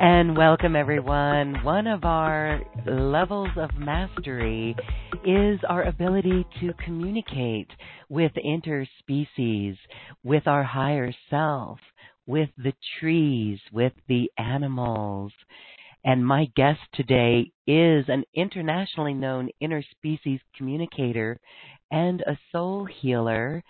And welcome, everyone. One of our levels of mastery is our ability to communicate with interspecies, with our higher self, with the trees, with the animals. And my guest today is an internationally known interspecies communicator and a soul healer.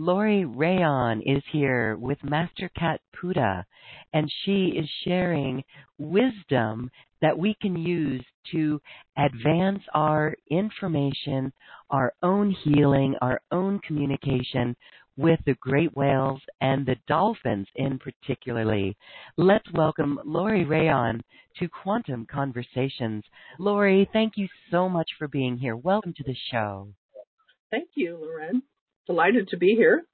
Lori Rayon is here with Master Cat Puda, and she is sharing wisdom that we can use to advance our information, our own healing, our own communication with the great whales and the dolphins in particularly. Let's welcome Lori Rayon to Quantum Conversations. Lori, thank you so much for being here. Welcome to the show. Thank you, Loren. Delighted to be here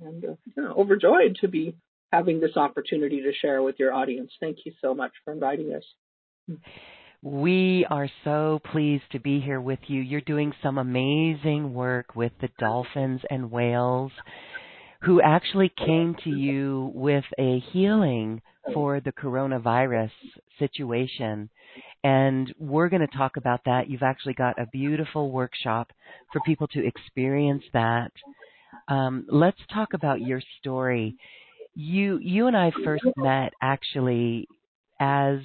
and uh, know, overjoyed to be having this opportunity to share with your audience. Thank you so much for inviting us. We are so pleased to be here with you. You're doing some amazing work with the dolphins and whales who actually came to you with a healing for the coronavirus situation. And we're going to talk about that. You've actually got a beautiful workshop for people to experience that. Um, let's talk about your story. You you and I first met actually as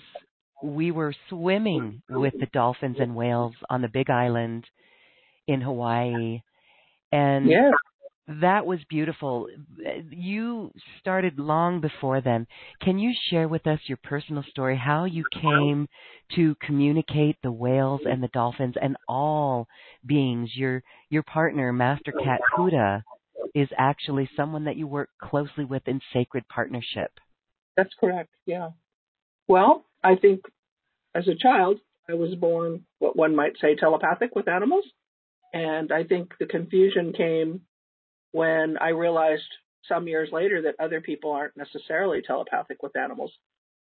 we were swimming with the dolphins and whales on the Big Island in Hawaii, and yeah. That was beautiful. You started long before then. Can you share with us your personal story, how you came to communicate the whales and the dolphins and all beings? Your your partner, Master Cat Puda, is actually someone that you work closely with in sacred partnership. That's correct. Yeah. Well, I think as a child, I was born what one might say telepathic with animals. And I think the confusion came when I realized some years later that other people aren't necessarily telepathic with animals.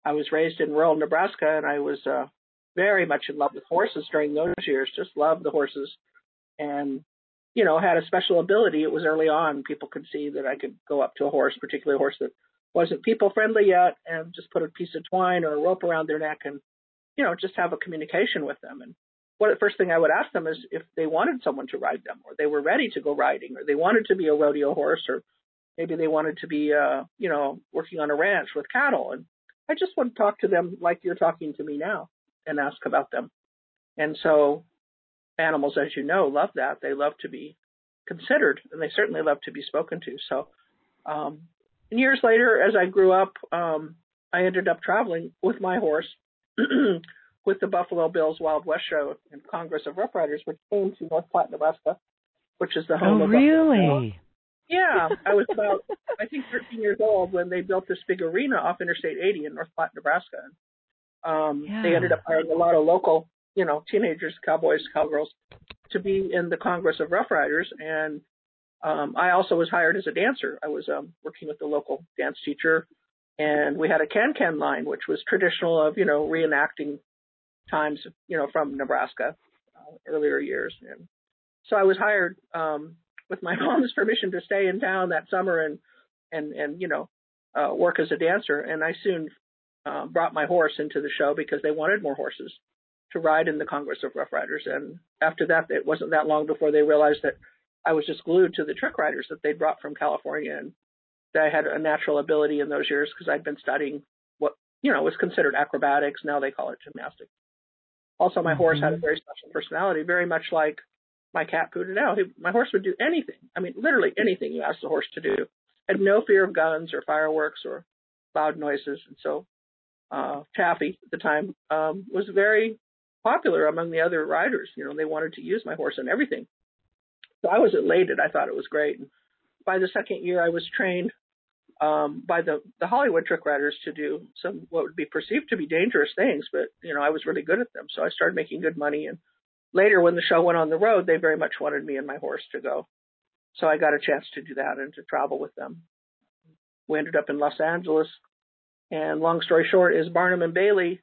I was raised in rural Nebraska and I was uh, very much in love with horses during those years, just loved the horses and, you know, had a special ability. It was early on. People could see that I could go up to a horse, particularly a horse that wasn't people friendly yet, and just put a piece of twine or a rope around their neck and, you know, just have a communication with them. And what the first thing I would ask them is if they wanted someone to ride them, or they were ready to go riding, or they wanted to be a rodeo horse, or maybe they wanted to be, uh, you know, working on a ranch with cattle. And I just want to talk to them like you're talking to me now and ask about them. And so animals, as you know, love that. They love to be considered, and they certainly love to be spoken to. So um, and years later, as I grew up, um, I ended up traveling with my horse with the Buffalo Bills Wild West Show and Congress of Rough Riders, which came to North Platte, Nebraska, which is the home oh, of really? Yeah, I was about I think 13 years old when they built this big arena off Interstate 80 in North Platte, Nebraska. Um, yeah. They ended up hiring a lot of local, you know, teenagers, cowboys, cowgirls, to be in the Congress of Rough Riders, and um, I also was hired as a dancer. I was um, working with the local dance teacher and we had a can-can line, which was traditional of you know reenacting times you know from Nebraska uh, earlier years. And so I was hired um, with my mom's permission to stay in town that summer and and and you know uh, work as a dancer. And I soon uh, brought my horse into the show because they wanted more horses to ride in the Congress of Rough Riders. And after that, it wasn't that long before they realized that I was just glued to the trick riders that they brought from California and that I had a natural ability in those years because I'd been studying what, you know, was considered acrobatics. Now they call it gymnastics. Also, my mm-hmm. horse had a mm-hmm. very special personality, very much like my cat Pooh now. my horse would do anything. I mean, literally anything you asked the horse to do. Had no fear of guns or fireworks or loud noises. And so, uh, Taffy at the time, um, was very popular among the other riders. You know, they wanted to use my horse and everything. So I was elated. I thought it was great. And by the second year, I was trained um, by the the Hollywood trick riders to do some what would be perceived to be dangerous things, but you know I was really good at them. So I started making good money. And later, when the show went on the road, they very much wanted me and my horse to go. So I got a chance to do that and to travel with them. We ended up in Los Angeles. And long story short is Barnum and Bailey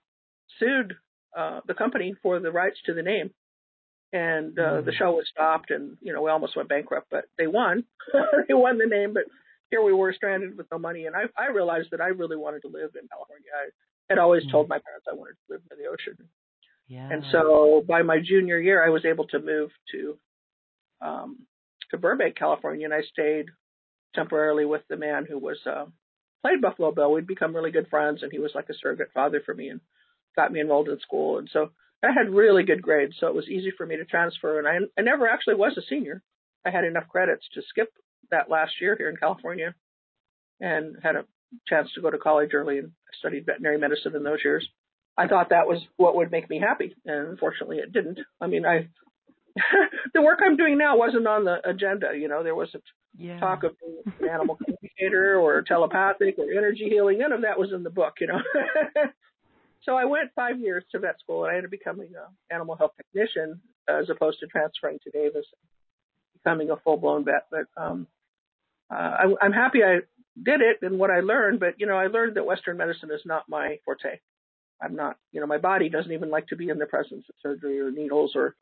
sued uh, the company for the rights to the name. And uh, mm-hmm. the show was stopped, and you know we almost went bankrupt, but they won. they won the name, but here we were stranded with no money. And I, I realized that I really wanted to live in California. I had always mm-hmm. told my parents I wanted to live near the ocean. Yeah. And so by my junior year, I was able to move to um, to Burbank, California, and I stayed temporarily with the man who was uh, played Buffalo Bill. We'd become really good friends, and he was like a surrogate father for me. And got me enrolled in school. And so I had really good grades, so it was easy for me to transfer. And I, I never actually was a senior. I had enough credits to skip that last year here in California and had a chance to go to college early and studied veterinary medicine in those years. I thought that was what would make me happy, and unfortunately it didn't. I mean, I the work I'm doing now wasn't on the agenda. You know, there wasn't yeah. talk of being an animal communicator or telepathic or energy healing. None of that was in the book. You know, So I went five years to vet school, and I ended up becoming an animal health technician as opposed to transferring to Davis, becoming a full blown vet. But um, uh, I, I'm happy I did it and what I learned. But you know, I learned that Western medicine is not my forte. I'm not, you know, my body doesn't even like to be in the presence of surgery or needles or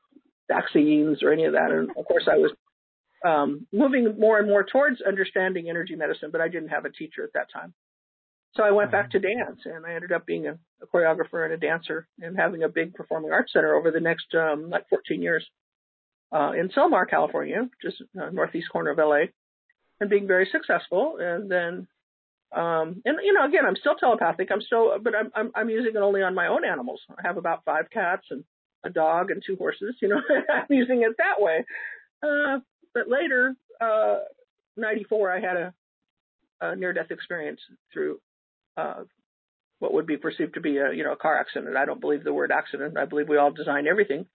vaccines or any of that. And of course, I was um, moving more and more towards understanding energy medicine, but I didn't have a teacher at that time. So I went back to dance, and I ended up being a, a choreographer and a dancer, and having a big performing arts center over the next um, like 14 years uh, in Sylmar, California, just uh, northeast corner of LA, and being very successful. And then, um, and you know, again, I'm still telepathic. I'm still, but I'm I'm, I'm using it only on my own animals. I have about five cats and a dog and two horses. You know, I'm using it that way. Uh, but later, uh, 94, I had a, a near-death experience through uh, what would be perceived to be a you know a car accident. I don't believe the word accident. I believe we all design everything,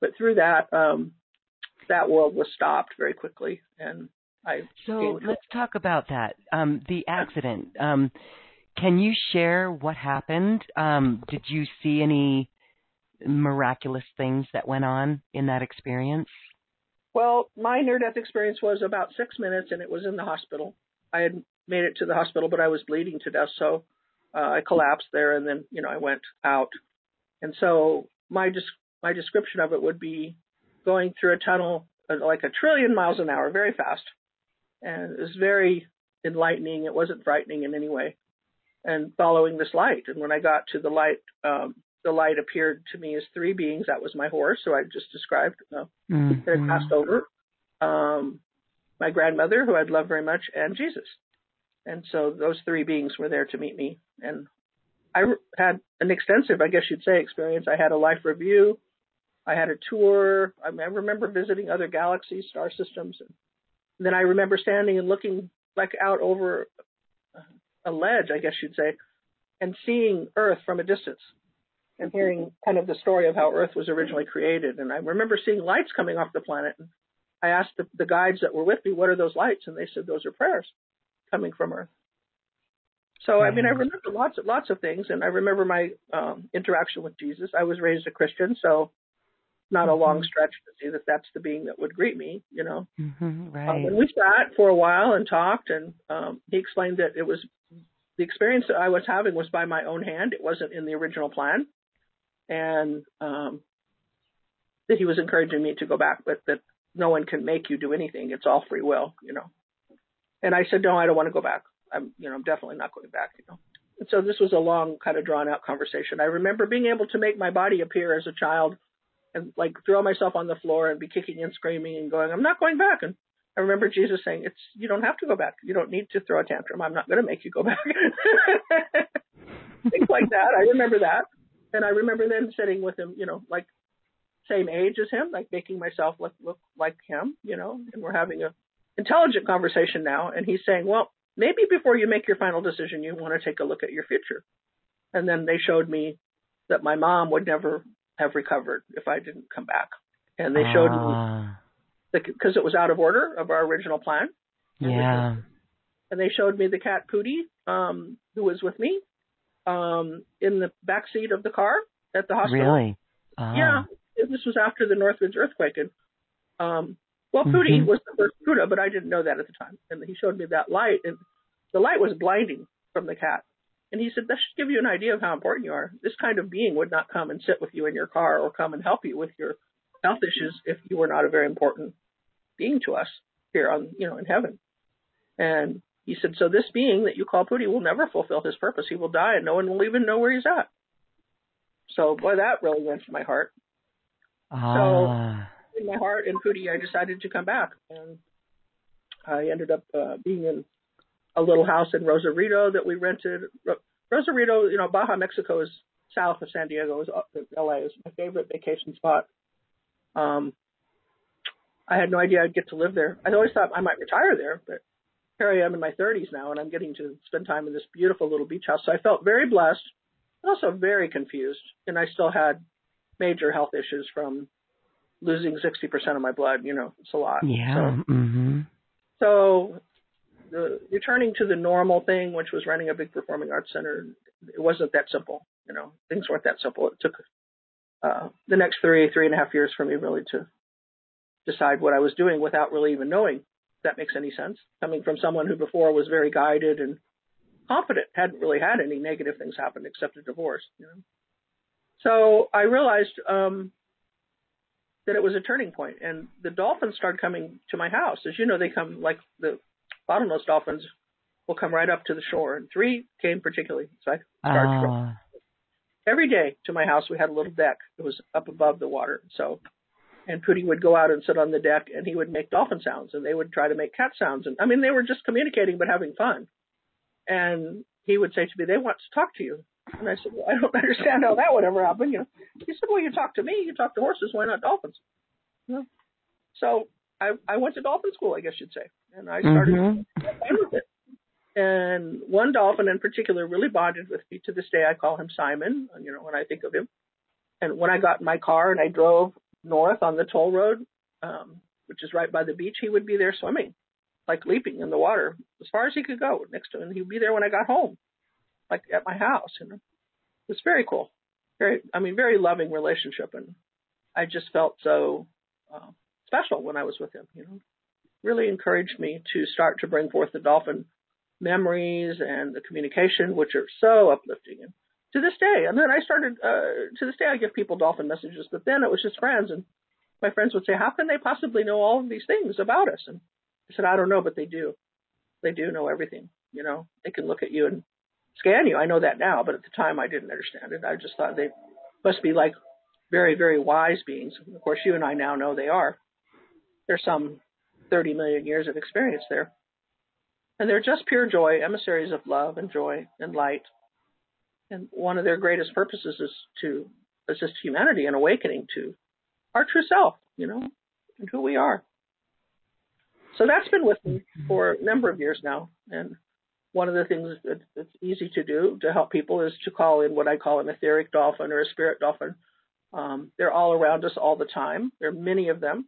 but through that um, that world was stopped very quickly, and I. So let's talk about that. Um, the accident. Um, can you share what happened? Um, did you see any miraculous things that went on in that experience? Well, my near death experience was about six minutes, and it was in the hospital. I had made it to the hospital, but I was bleeding to death, so uh, I collapsed there, and then you know I went out. And so my des- my description of it would be going through a tunnel uh, like a trillion miles an hour, very fast, and it was very enlightening. It wasn't frightening in any way, and following this light. And when I got to the light, um, the light appeared to me as three beings. That was my horse, so I just described. Uh, mm-hmm. It had passed over. Um, my grandmother, who I'd love very much, and Jesus. And so those three beings were there to meet me. And I had an extensive, I guess you'd say, experience. I had a life review. I had a tour. I, I remember visiting other galaxies, star systems. And then I remember standing and looking like out over a ledge, I guess you'd say, and seeing Earth from a distance and hearing kind of the story of how Earth was originally created. And I remember seeing lights coming off the planet. And I asked the, the guides that were with me, what are those lights? And they said, those are prayers coming from Earth. So I mean, I remember lots of lots of things, and I remember my um, interaction with Jesus. I was raised a Christian, so not a long mm-hmm. stretch to see that that's the being that would greet me. You know, mm-hmm, right? Um, and we sat for a while and talked, and um, he explained that it was the experience that I was having was by my own hand. It wasn't in the original plan, and um, that he was encouraging me to go back, but that no one can make you do anything. It's all free will, you know. And I said, no, I don't want to go back. I'm, you know, I'm definitely not going back, you know. And so this was a long, kind of drawn out conversation. I remember being able to make my body appear as a child and like throw myself on the floor and be kicking and screaming and going, I'm not going back. And I remember Jesus saying, "It's you don't have to go back. You don't need to throw a tantrum. I'm not going to make you go back." Things like that. I remember that, and I remember then sitting with him, you know, like same age as him, like making myself look look like him, you know, and we're having a intelligent conversation now, and he's saying, "Well, maybe before you make your final decision, you want to take a look at your future." And then they showed me that my mom would never have recovered if I didn't come back, and they showed me ah because it was out of order of our original plan. Yeah. And they showed me the cat Pootie, um, who was with me, um, in the back seat of the car at the hospital. Really? Uh-huh. Yeah. This was after the Northridge earthquake, and um, well, Pootie mm-hmm. was the first Puda, but I didn't know that at the time. And he showed me that light, and the light was blinding from the cat. And he said, that should give you an idea of how important you are. This kind of being would not come and sit with you in your car or come and help you with your health issues if you were not a very important being to us here on, you know, in heaven. And he said, so this being that you call Pootie will never fulfill his purpose. He will die and no one will even know where he's at. So boy, that really went to my heart. Ah. So in my heart and Pootie, I decided to come back and I ended up uh, being in a little house in Rosarito that we rented. Rosarito, you know, Baja, Mexico is south of San Diego. Is LA is my favorite vacation spot. Um, I had no idea I'd get to live there. I always thought I might retire there, but here I am in my 30s now, and I'm getting to spend time in this beautiful little beach house. So I felt very blessed, and also very confused. And I still had major health issues from losing 60% of my blood. You know, it's a lot. Yeah. So, mm-hmm. so the returning to the normal thing, which was running a big performing arts center, it wasn't that simple. You know, things weren't that simple. It took uh, the next three, three and a half years for me really to decide what I was doing without really even knowing if that makes any sense. Coming from someone who before was very guided and confident, hadn't really had any negative things happen except a divorce. You know? So I realized um, that it was a turning point, and the dolphins started coming to my house. As you know, they come like the bottlenose dolphins will come right up to the shore, and three came particularly. So I started uh. every day to my house. We had a little deck that was up above the water, so and Pootie would go out and sit on the deck and he would make dolphin sounds and they would try to make cat sounds and I mean they were just communicating but having fun. And he would say to me, They want to talk to you. And I said, Well, I don't understand how that would ever happen, you know. He said, Well, you talk to me, you talk to horses, why not dolphins? You know? So I I went to dolphin school, I guess you'd say. And I started mm-hmm. with it. And one dolphin in particular really bonded with me. To this day I call him Simon, you know, when I think of him. And when I got in my car and I drove north on the toll road, um, which is right by the beach, he would be there swimming, like leaping in the water as far as he could go next to him. He'd be there when I got home, like at my house. And it was very cool. Very, I mean, very loving relationship. And I just felt so uh, special when I was with him, you know. Really encouraged me to start to bring forth the dolphin memories and the communication, which are so uplifting. And to this day. And then I started, uh, to this day, I give people dolphin messages, but then it was just friends. And my friends would say, how can they possibly know all of these things about us? And I said, I don't know, but they do. They do know everything. You know, they can look at you and scan you. I know that now, but at the time I didn't understand it. I just thought they must be like very, very wise beings. Of course, you and I now know they are. There's some 30 million years of experience there. And they're just pure joy, emissaries of love and joy and light and one of their greatest purposes is to assist humanity in awakening to our true self, you know, and who we are. So that's been with me for a number of years now. And one of the things that, that's easy to do to help people is to call in what I call an etheric dolphin or a spirit dolphin. Um, they're all around us all the time. There are many of them.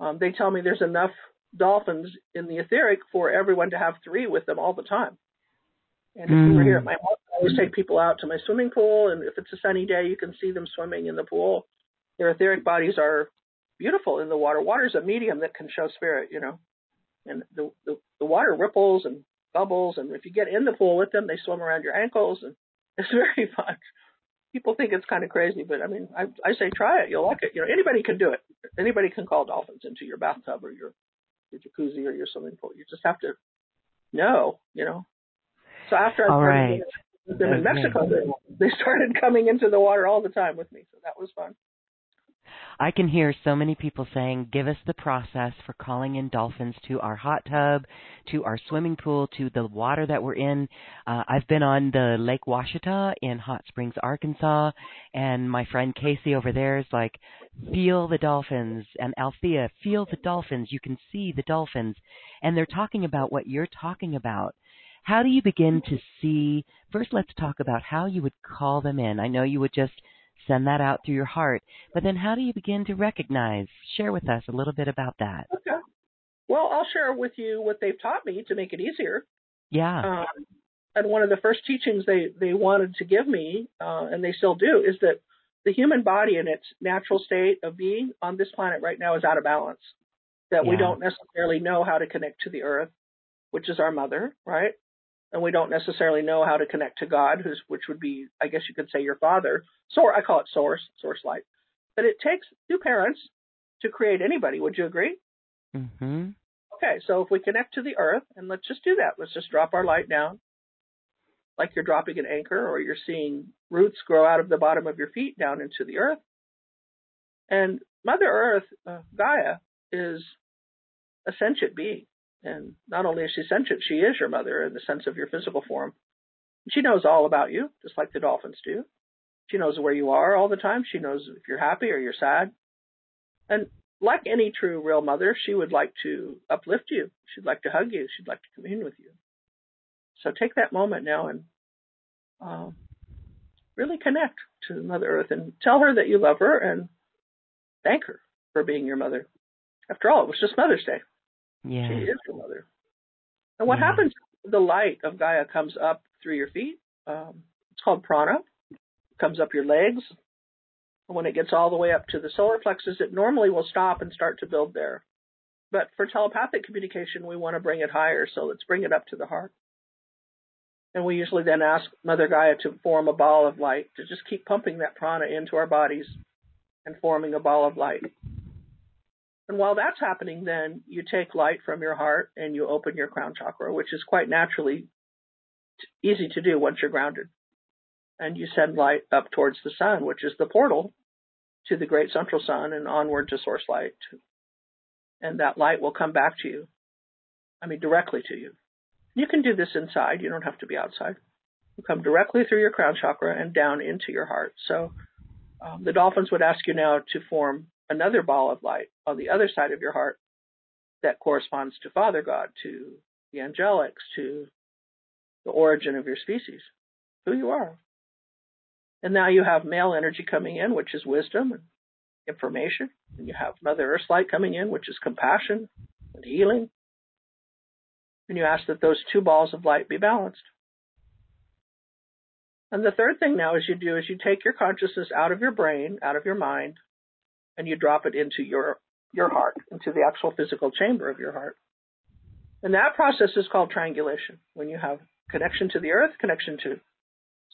Um, they tell me there's enough dolphins in the etheric for everyone to have three with them all the time. And if mm. you were here at my house, I always take people out to my swimming pool, and if it's a sunny day, you can see them swimming in the pool. Their etheric bodies are beautiful in the water. Water is a medium that can show spirit, you know, and the the, the water ripples and bubbles, and if you get in the pool with them, they swim around your ankles, and it's very fun. People think it's kind of crazy, but I mean, I, I say try it. You'll like it. You know, anybody can do it. Anybody can call dolphins into your bathtub or your your jacuzzi or your swimming pool. You just have to know, you know. So after I started right. with them in Mexico, they, they started coming into the water all the time with me. So that was fun. I can hear so many people saying, give us the process for calling in dolphins to our hot tub, to our swimming pool, to the water that we're in. Uh, I've been on the Lake Ouachita in Hot Springs, Arkansas, and my friend Casey over there is like, feel the dolphins. And Althea, feel the dolphins. You can see the dolphins. And they're talking about what you're talking about. How do you begin to see? First, let's talk about how you would call them in. I know you would just send that out through your heart. But then how do you begin to recognize? Share with us a little bit about that. Okay. Well, I'll share with you what they've taught me to make it easier. Yeah. Um, and one of the first teachings they, they wanted to give me, uh, and they still do, is that the human body in its natural state of being on this planet right now is out of balance. That we don't necessarily know how to connect to the earth, which is our mother, right? And we don't necessarily know how to connect to God, who's, which would be, I guess you could say, your father. Source, I call it source, source light. But it takes two parents to create anybody. Would you agree? Mhm. Okay, so if we connect to the earth, and let's just do that. Let's just drop our light down, like you're dropping an anchor, or you're seeing roots grow out of the bottom of your feet down into the earth. And Mother Earth, uh, Gaia, is a sentient being. And not only is she sentient, she is your mother in the sense of your physical form. She knows all about you, just like the dolphins do. She knows where you are all the time. She knows if you're happy or you're sad. And like any true real mother, she would like to uplift you. She'd like to hug you. She'd like to commune with you. So take that moment now and um, really connect to Mother Earth and tell her that you love her and thank her for being your mother. After all, it was just Mother's Day. Yeah. She is the mother. And what Yeah. happens? The light of Gaia comes up through your feet. Um, it's called prana. It comes up your legs. And when it gets all the way up to the solar plexus, it normally will stop and start to build there. But for telepathic communication, we want to bring it higher, so let's bring it up to the heart. And we usually then ask Mother Gaia to form a ball of light, to just keep pumping that prana into our bodies and forming a ball of light. And while that's happening, then you take light from your heart and you open your crown chakra, which is quite naturally easy to do once you're grounded. And you send light up towards the sun, which is the portal to the great central sun and onward to source light. And that light will come back to you. I mean, directly to you. You can do this inside. You don't have to be outside. You come directly through your crown chakra and down into your heart. So um, the dolphins would ask you now to form another ball of light on the other side of your heart that corresponds to Father God, to the angelics, to the origin of your species, who you are. And now you have male energy coming in, which is wisdom and information. And you have Mother Earth light coming in, which is compassion and healing. And you ask that those two balls of light be balanced. And the third thing now is you do is you take your consciousness out of your brain, out of your mind, and you drop it into your your heart, into the actual physical chamber of your heart. And that process is called triangulation. When you have connection to the earth, connection to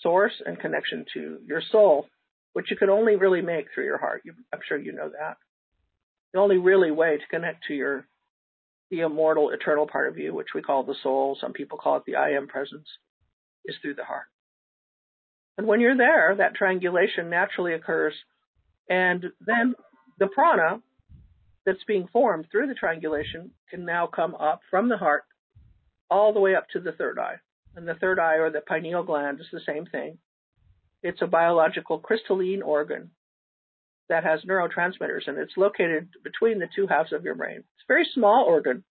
source, and connection to your soul, which you can only really make through your heart. You, I'm sure you know that. The only really way to connect to your the immortal, eternal part of you, which we call the soul, some people call it the I am presence, is through the heart. And when you're there, that triangulation naturally occurs. And then the prana that's being formed through the triangulation can now come up from the heart all the way up to the third eye. And the third eye or the pineal gland is the same thing. It's a biological crystalline organ that has neurotransmitters and it's located between the two halves of your brain. It's a very small organ,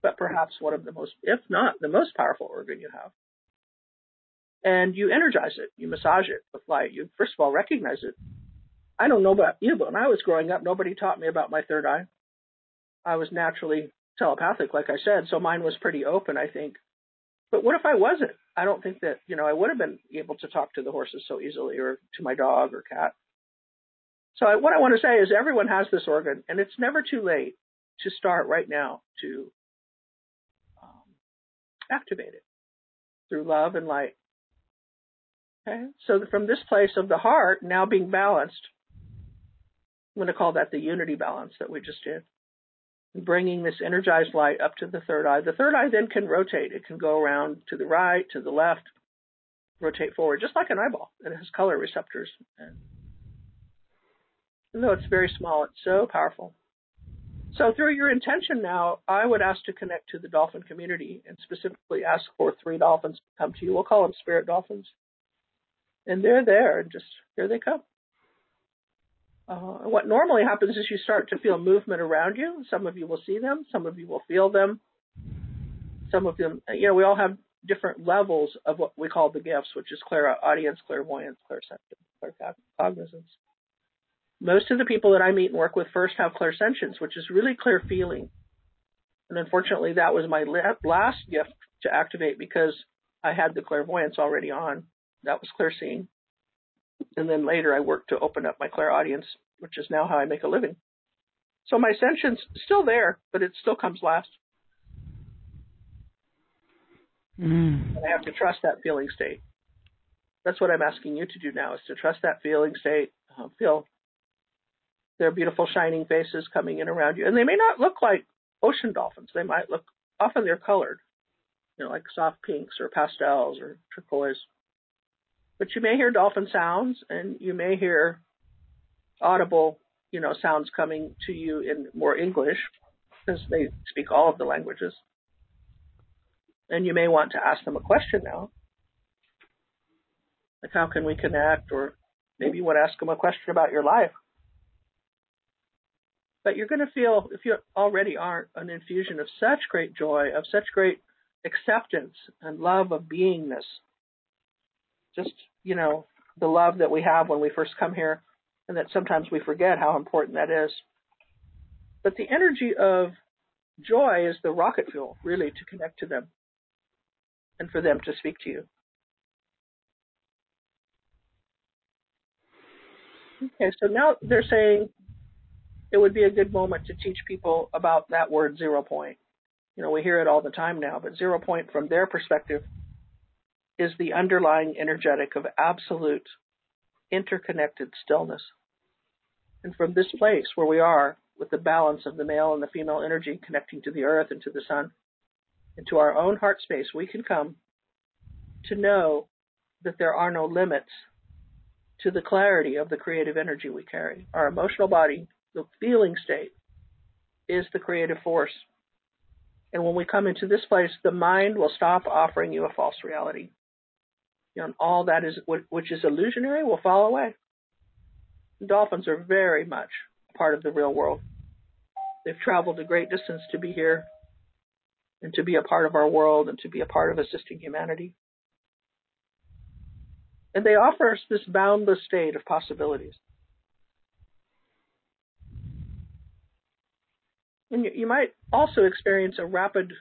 but perhaps one of the most, if not the most powerful organ you have. And you energize it, you massage it with light. You first of all recognize it. I don't know about you, but when I was growing up, nobody taught me about my third eye. I was naturally telepathic, like I said, so mine was pretty open, I think. But what if I wasn't? I don't think that, you know, I would have been able to talk to the horses so easily or to my dog or cat. So I, what I want to say is everyone has this organ, and it's never too late to start right now to um, activate it. through love and light. Okay, so from this place of the heart now being balanced, I'm going to call that the unity balance that we just did. Bringing this energized light up to the third eye. The third eye then can rotate. It can go around to the right, to the left, rotate forward, just like an eyeball. It has color receptors. And though it's very small, it's so powerful. So through your intention now, I would ask to connect to the dolphin community and specifically ask for three dolphins to come to you. We'll call them spirit dolphins. And they're there and just here they come. Uh, what normally happens is you start to feel movement around you. Some of you will see them, some of you will feel them. Some of them, you know, we all have different levels of what we call the gifts, which is clairaudience, clairvoyance, clairsentience, claircognizance. Most of the people that I meet and work with first have clairsentience, which is really clear feeling. And unfortunately, that was my last gift to activate because I had the clairvoyance already on. That was clear seeing. And then later I worked to open up my clairaudience, which is now how I make a living. So my sentience still there, but it still comes last. Mm. I have to trust that feeling state. That's what I'm asking you to do now is to trust that feeling state, uh, feel their beautiful shining faces coming in around you. And they may not look like ocean dolphins. They might look, often they're colored, you know, like soft pinks or pastels or turquoise. But you may hear dolphin sounds and you may hear audible, you know, sounds coming to you in more English because they speak all of the languages. And you may want to ask them a question now. Like, how can we connect? Or maybe you want to ask them a question about your life. But you're going to feel, if you already aren't, an infusion of such great joy, of such great acceptance and love of beingness. Just, you know, the love that we have when we first come here, and that sometimes we forget how important that is. But the energy of joy is the rocket fuel, really, to connect to them and for them to speak to you. Okay, so now they're saying it would be a good moment to teach people about that word zero point. You know, we hear it all the time now, but zero point from their perspective is the underlying energetic of absolute interconnected stillness. And from this place where we are, with the balance of the male and the female energy connecting to the earth and to the sun, and to our own heart space, we can come to know that there are no limits to the clarity of the creative energy we carry. Our emotional body the feeling state is the creative force. And when we come into this place, the mind will stop offering you a false reality. You know, all that is, which is illusionary, will fall away. Dolphins are very much part of the real world. They've traveled a great distance to be here and to be a part of our world and to be a part of assisting humanity. And they offer us this boundless state of possibilities. And you, you might also experience a rapid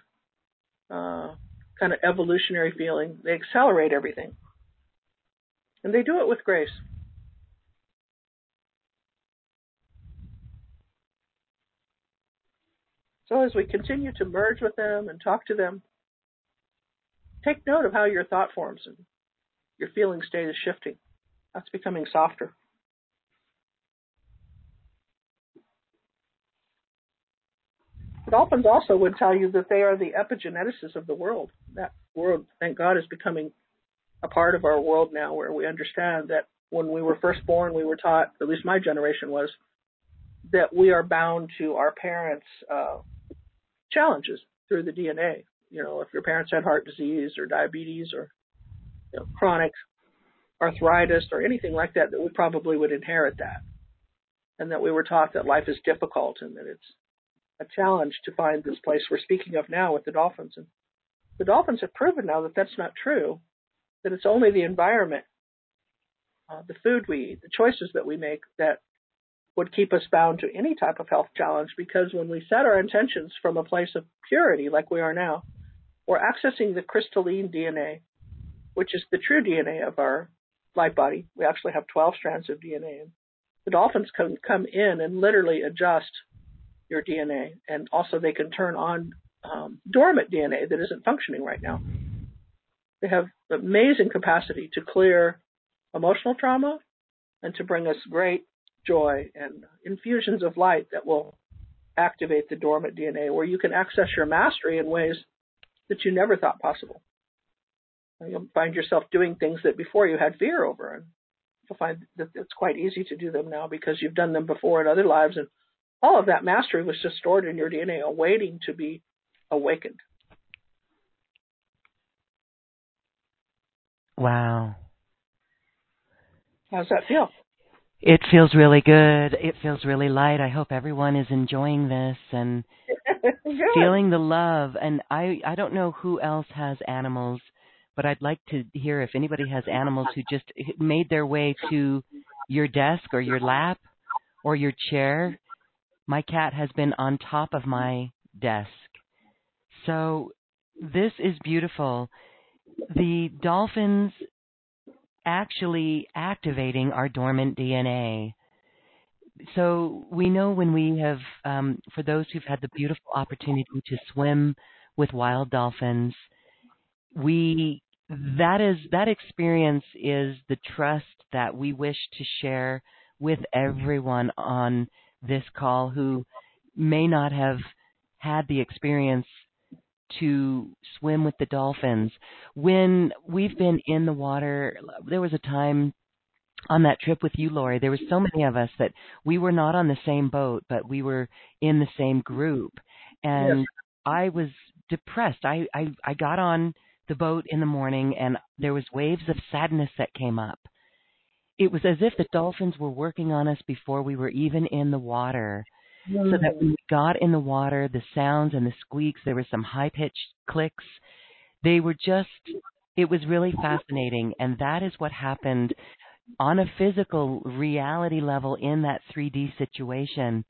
uh, kind of evolutionary feeling. They accelerate everything. And they do it with grace. So as we continue to merge with them and talk to them, take note of how your thought forms and your feeling state is shifting. That's becoming softer. Dolphins also would tell you that they are the epigeneticists of the world. That world, thank God, is becoming a part of our world now where we understand that when we were first born, we were taught, at least my generation was, that we are bound to our parents' uh, challenges through the DNA. You know, if your parents had heart disease or diabetes or you know, chronic arthritis or anything like that, that we probably would inherit that. And that we were taught that life is difficult and that it's a challenge to find this place we're speaking of now with the dolphins. And the dolphins have proven now that that's not true, that it's only the environment, uh, the food we eat, the choices that we make that would keep us bound to any type of health challenge because when we set our intentions from a place of purity like we are now, we're accessing the crystalline DNA, which is the true DNA of our light body. We actually have 12 strands of DNA. The dolphins can come in and literally adjust your DNA, and also they can turn on um, dormant DNA that isn't functioning right now. They have amazing capacity to clear emotional trauma and to bring us great joy and infusions of light that will activate the dormant DNA where you can access your mastery in ways that you never thought possible. You'll find yourself doing things that before you had fear over, and you'll find that it's quite easy to do them now because you've done them before in other lives, and all of that mastery was just stored in your DNA, awaiting to be awakened. Wow. How's that feel? It feels really good. It feels really light. I hope everyone is enjoying this and feeling the love. And I, I don't know who else has animals, but I'd like to hear if anybody has animals who just made their way to your desk or your lap or your chair. My cat has been on top of my desk. So this is beautiful the dolphins actually activating our dormant DNA. So we know when we have, um, for those who've had the beautiful opportunity to swim with wild dolphins, we that is that experience is the trust that we wish to share with everyone on this call who may not have had the experience to swim with the dolphins. When we've been in the water, there was a time on that trip with you, Lori, there were so many of us that we were not on the same boat, but we were in the same group. And yes. I was depressed. I, I I got on the boat in the morning and there was waves of sadness that came up. It was as if the dolphins were working on us before we were even in the water so that when mm. we got in the water, the sounds and the squeaks, there were some high pitched clicks. They were just, it was really fascinating. And that is what happened on a physical reality level in that 3D situation.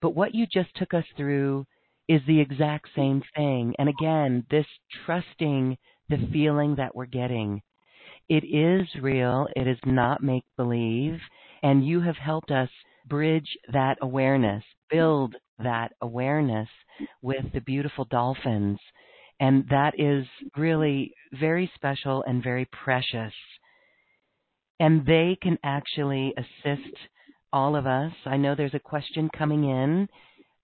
But what you just took us through is the exact same thing. And again, this trusting the feeling that we're getting. It is real. It is not make believe. And you have helped us bridge that awareness, build that awareness with the beautiful dolphins. And that is really very special and very precious. And they can actually assist all of us. I know there's a question coming in,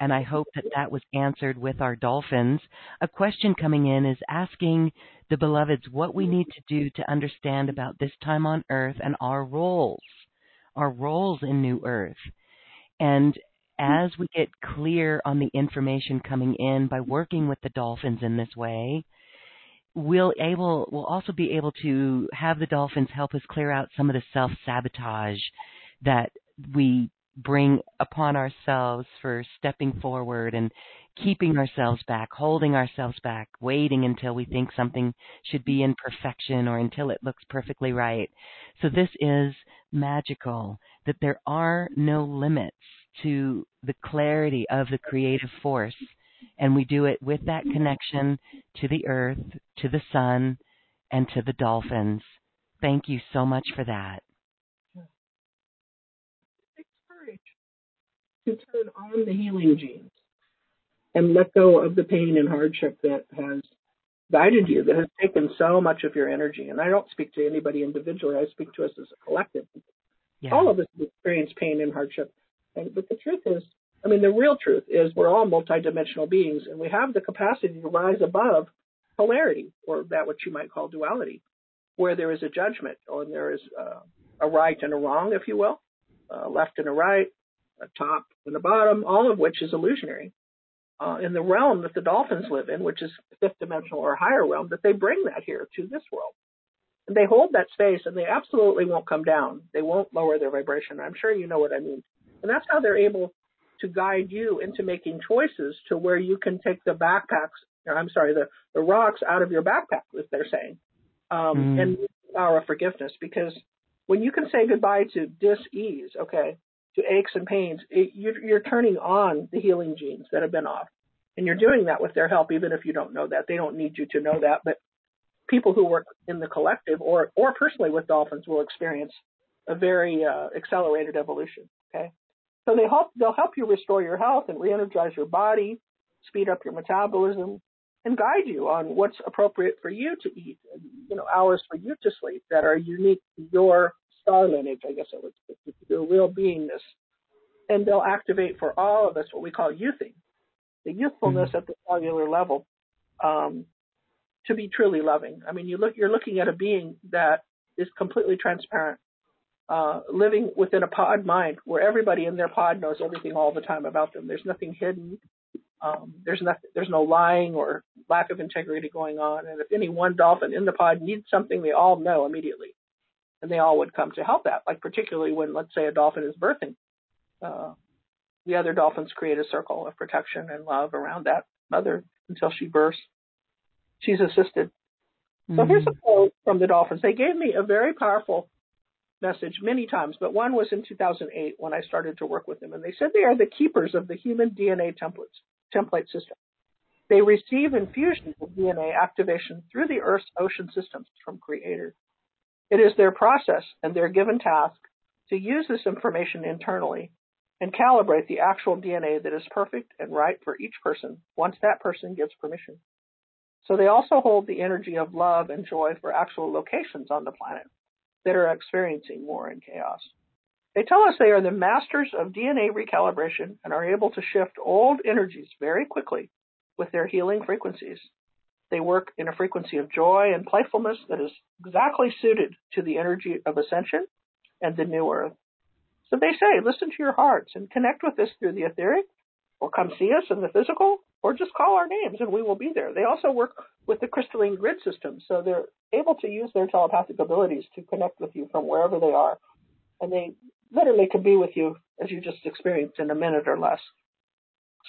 and I hope that that was answered with our dolphins. A question coming in is asking the beloveds what we hmm. need to do to understand about this time on earth and our roles our roles in New Earth. And hmm. as we get clear on the information coming in by working with the dolphins in this way, we'll able we'll also be able to have the dolphins help us clear out some of the self sabotage that we bring upon ourselves for stepping forward and keeping ourselves back, holding ourselves back, waiting until we think something should be in perfection or until it looks perfectly right. So this is magical that there are no limits to the clarity of the creative force. And we do it with that connection to the earth, to the sun, and to the dolphins. Thank you so much for that. Takes courage to turn on the healing genes and let go of the pain and hardship that has guided you, that has taken so much of your energy. And I don't speak to anybody individually, I speak to us as a collective. Yeah. All of us have experienced pain and hardship. And, but the truth is, I mean, the real truth is we're all multidimensional beings and we have the capacity to rise above polarity, or that what you might call duality, where there is a judgment or there is uh, a right and a wrong, if you will, a left and a right, a top and a bottom, all of which is illusionary uh, in the realm that the dolphins live in, which is fifth dimensional or higher realm, that they bring that here to this world. And they hold that space and they absolutely won't come down. They won't lower their vibration. I'm sure you know what I mean. And that's how they're able to guide you into making choices to where you can take the backpacks, or I'm sorry, the, the rocks out of your backpack, as they're saying, um, mm. and the power of forgiveness. Because when you can say goodbye to dis-ease, okay, to aches and pains, it, you're, you're turning on the healing genes that have been off. And you're doing that with their help, even if you don't know that. They don't need you to know that. But people who work in the collective or, or personally with dolphins will experience a very uh, accelerated evolution. Okay. So they help, they'll help you restore your health and re-energize your body, speed up your metabolism, and guide you on what's appropriate for you to eat and you know hours for you to sleep that are unique to your star lineage, I guess it would your real beingness. And they'll activate for all of us what we call youthing, the youthfulness mm-hmm. at the cellular level, um, to be truly loving. I mean, you look, you're looking at a being that is completely transparent, uh, living within a pod mind where everybody in their pod knows everything all the time about them. There's nothing hidden. Um, there's nothing, there's no lying or lack of integrity going on. And if any one dolphin in the pod needs something, they all know immediately, and they all would come to help that. Like particularly when, let's say, a dolphin is birthing, uh, the other dolphins create a circle of protection and love around that mother until she births. She's assisted. Mm-hmm. So here's a mm-hmm. quote from the dolphins. They gave me a very powerful message many times, but one was in 2008 when I started to work with them, and they said they are the keepers of the human DNA templates template system. They receive infusions of DNA activation through the Earth's ocean systems from Creator. It is their process and their given task to use this information internally and calibrate the actual DNA that is perfect and right for each person once that person gives permission. So they also hold the energy of love and joy for actual locations on the planet that are experiencing war and chaos. They tell us they are the masters of DNA recalibration and are able to shift old energies very quickly with their healing frequencies. They work in a frequency of joy and playfulness that is exactly suited to the energy of ascension and the new earth. So they say, listen to your hearts and connect with us through the etheric, or come see us in the physical, or just call our names and we will be there. They also work with the crystalline grid system, so they're able to use their telepathic abilities to connect with you from wherever they are. And they literally can be with you as you just experienced in a minute or less.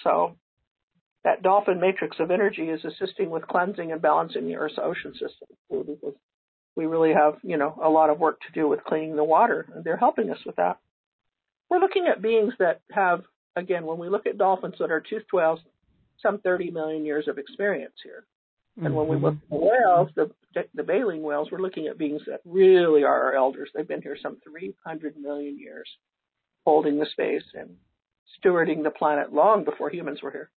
So that dolphin matrix of energy is assisting with cleansing and balancing the Earth's ocean system we really have, you know, a lot of work to do with cleaning the water, and they're helping us with that. We're looking at beings that have, again, when we look at dolphins that are toothed whales, some 30 million years of experience here. And mm-hmm. when we look at the whales, the, the baleen whales, we're looking at beings that really are our elders. They've been here some 300 million years, holding the space and stewarding the planet long before humans were here.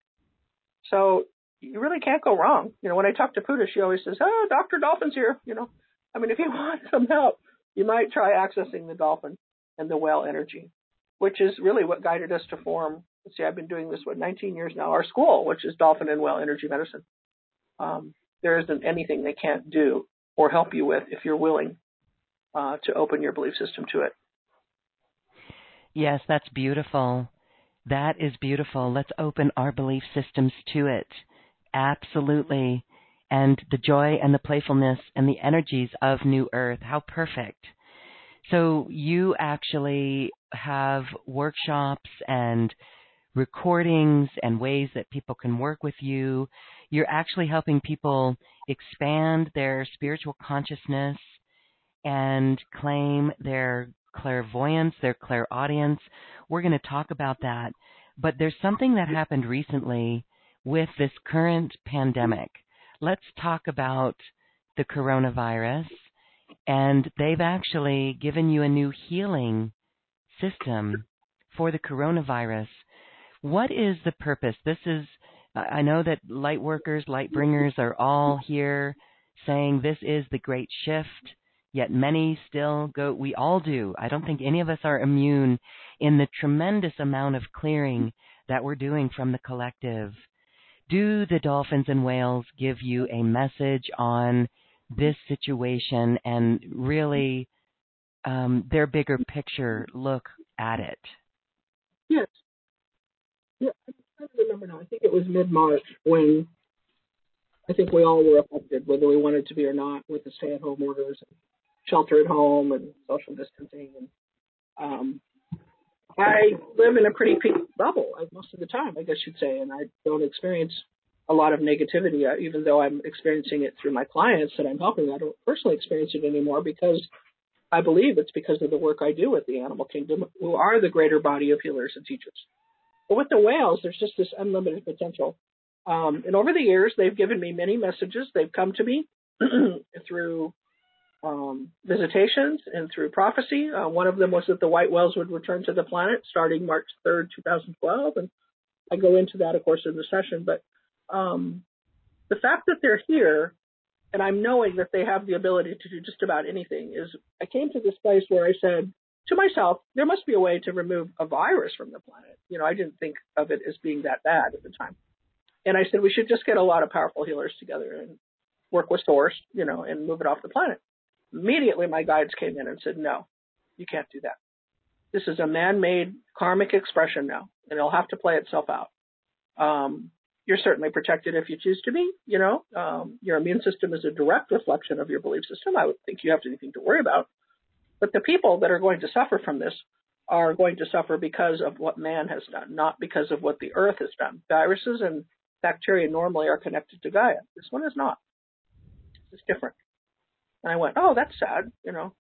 So you really can't go wrong. You know, when I talk to Puda, she always says, "Oh, Doctor Dolphin's here." You know, I mean, if you want some help, you might try accessing the dolphin and the whale energy, which is really what guided us to form. See, I've been doing this what 19 years now. Our school, which is Dolphin and Whale Energy Medicine. Um, there isn't anything they can't do or help you with if you're willing uh, to open your belief system to it. Yes, that's beautiful. That is beautiful. Let's open our belief systems to it. Absolutely. And the joy and the playfulness and the energies of New Earth. How perfect. So you actually have workshops and recordings and ways that people can work with you. You're actually helping people expand their spiritual consciousness and claim their clairvoyance, their clairaudience. We're going to talk about that. But there's something that happened recently with this current pandemic. Let's talk about the coronavirus. And they've actually given you a new healing system for the coronavirus. What is the purpose? This is, I know that light workers, light bringers are all here saying this is the great shift Yet many still go, we all do. I don't think any of us are immune in the tremendous amount of clearing that we're doing from the collective. Do the dolphins and whales give you a message on this situation and really um, their bigger picture look at it? Yes. Yeah, I don't remember now. I think it was mid March when I think we all were affected, whether we wanted to be or not, with the stay at home orders shelter at home and social distancing. And um, I live in a pretty peak bubble most of the time, I guess you'd say, and I don't experience a lot of negativity, uh, even though I'm experiencing it through my clients that I'm helping. I don't personally experience it anymore because I believe it's because of the work I do with the animal kingdom, who are the greater body of healers and teachers. But with the whales, there's just this unlimited potential. Um, and over the years, they've given me many messages. They've come to me through um, visitations and through prophecy. Uh, one of them was that the white whales would return to the planet starting March 3rd, 2012. And I go into that, of course, in the session. But um, The fact that they're here and I'm knowing that they have the ability to do just about anything is I came to this place where I said to myself, there must be a way to remove a virus from the planet. You know, I didn't think of it as being that bad at the time. And I said we should just get a lot of powerful healers together and work with source, you know, and move it off the planet. Immediately my guides came in and said, no, you can't do that. This is a man-made karmic expression now, and it'll have to play itself out. Um, you're certainly protected if you choose to be. You know, um, your immune system is a direct reflection of your belief system. I would think you have anything to worry about. But the people that are going to suffer from this are going to suffer because of what man has done, not because of what the earth has done. Viruses and bacteria normally are connected to Gaia. This one is not. It's different. And I went, oh, that's sad, you know.